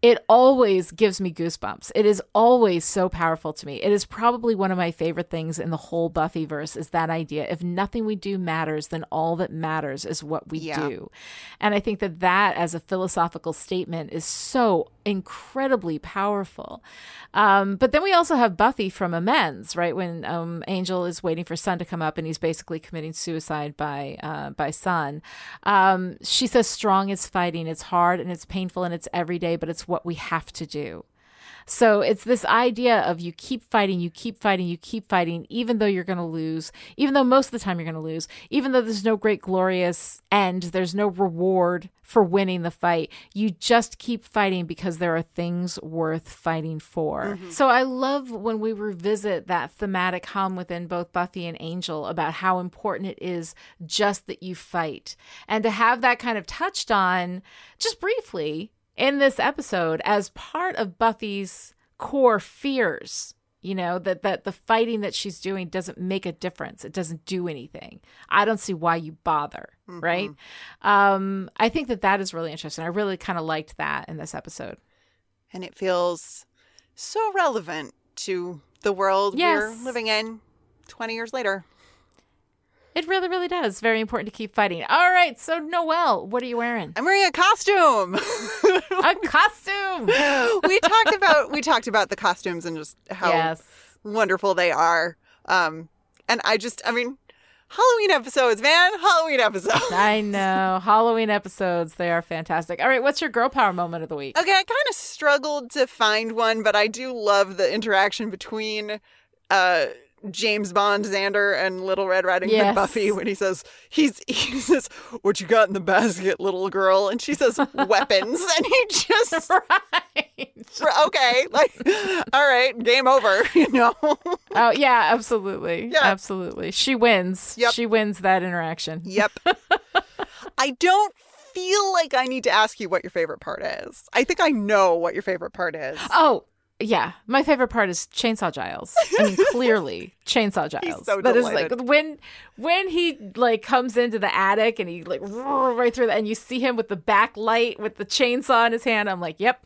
it always gives me goosebumps. It is always so powerful to me. It is probably one of my favorite things in the whole Buffy verse is that idea. If nothing we do matters, then all that matters is what we Yeah. do. And I think that that as a philosophical statement is so incredibly powerful. Um, but then we also have Buffy from Amends, right? When um, Angel is waiting for Sun to come up and he's basically committing suicide by uh, by Sun. Um, she says, "Strong is fighting. It's hard and it's painful and it's every day, but it's what we have to do." So it's this idea of you keep fighting, you keep fighting, you keep fighting, even though you're going to lose, even though most of the time you're going to lose, even though there's no great glorious end, there's no reward for winning the fight. You just keep fighting because there are things worth fighting for. Mm-hmm. So I love when we revisit that thematic hum within both Buffy and Angel about how important it is just that you fight. And to have that kind of touched on just briefly in this episode as part of Buffy's core fears You know, that, that the fighting that she's doing doesn't make a difference. It doesn't do anything. I don't see why you bother, right? Um, I think that that is really interesting. I really kind of liked that in this episode. And it feels so relevant to the world Yes. we're living in 20 years later. It really, really does. Very important to keep fighting. All right. So, Noelle, what are you wearing? I'm wearing a costume. a costume. we talked about we talked about the costumes and just how Yes. wonderful they are. Um and I just I mean Halloween episodes, man. Halloween episodes. I know. Halloween episodes, they are fantastic. All right. What's your girl power moment of the week? Okay, I kind of struggled to find one, but I do love the interaction between uh James Bond, Xander, and Little Red Riding Hood Yes. Buffy when he says he's he says, "What you got in the basket, little girl?" and she says, "Weapons," and he just right. okay, like, all right, game over, you know. Oh, yeah, absolutely. Yeah. Absolutely. She wins. Yep. She wins that interaction. Yep. I don't feel like I need to ask you what your favorite part is. I think I know what your favorite part is. Oh, yeah. My favorite part is Chainsaw Giles. I mean, clearly Chainsaw Giles. so That is like when when he like comes into the attic and he like roar right through that and you see him with the backlight with the chainsaw in his hand. I'm like, yep.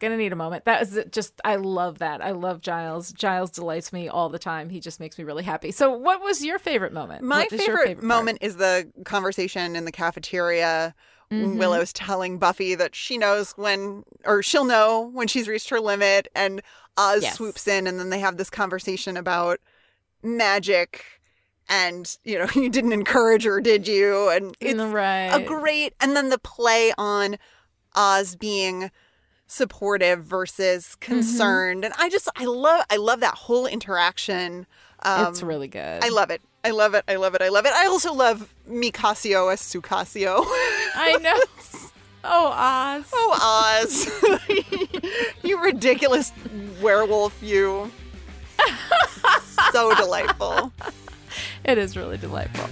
Gonna need a moment. That is just I love that. I love Giles. Giles delights me all the time. He just makes me really happy. So what was your favorite moment? My What is your favorite, part? moment is the conversation in the cafeteria. Mm-hmm. Willow's telling Buffy that she knows when, or she'll know when she's reached her limit, and Oz Yes. swoops in, and then they have this conversation about magic, and you know, you didn't encourage her, did you? And it's right. a great, and then the play on Oz being supportive versus Mm-hmm. concerned, and I just, I love, I love that whole interaction. Um, it's really good. I love it. I love it. I love it. I love it. I also love Mikasio as Sukasio. I know. Oh, Oz. oh, Oz. you ridiculous werewolf, you. so delightful. It is really delightful.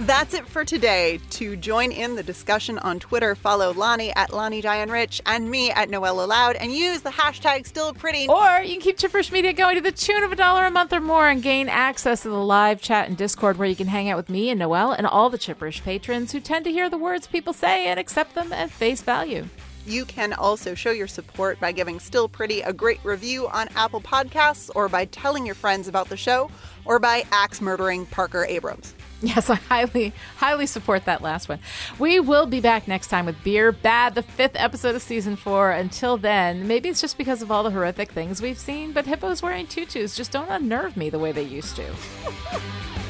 That's it for today. To join in the discussion on Twitter, follow Lani at Lani Diane Rich and me at Noelle Aloud and use the hashtag still pretty. Or you can keep Chipperish Media going to the tune of a dollar a month or more and gain access to the live chat and Discord where you can hang out with me and Noelle and all the Chipperish patrons who tend to hear the words people say and accept them at face value. You can also show your support by giving Still Pretty a great review on Apple Podcasts or by telling your friends about the show or by axe murdering Parker Abrams. Yes, I highly, highly support that last one. We will be back next time with Beer Bad, the fifth episode of season four. Until then, maybe it's just because of all the horrific things we've seen, but hippos wearing tutus just don't unnerve me the way they used to.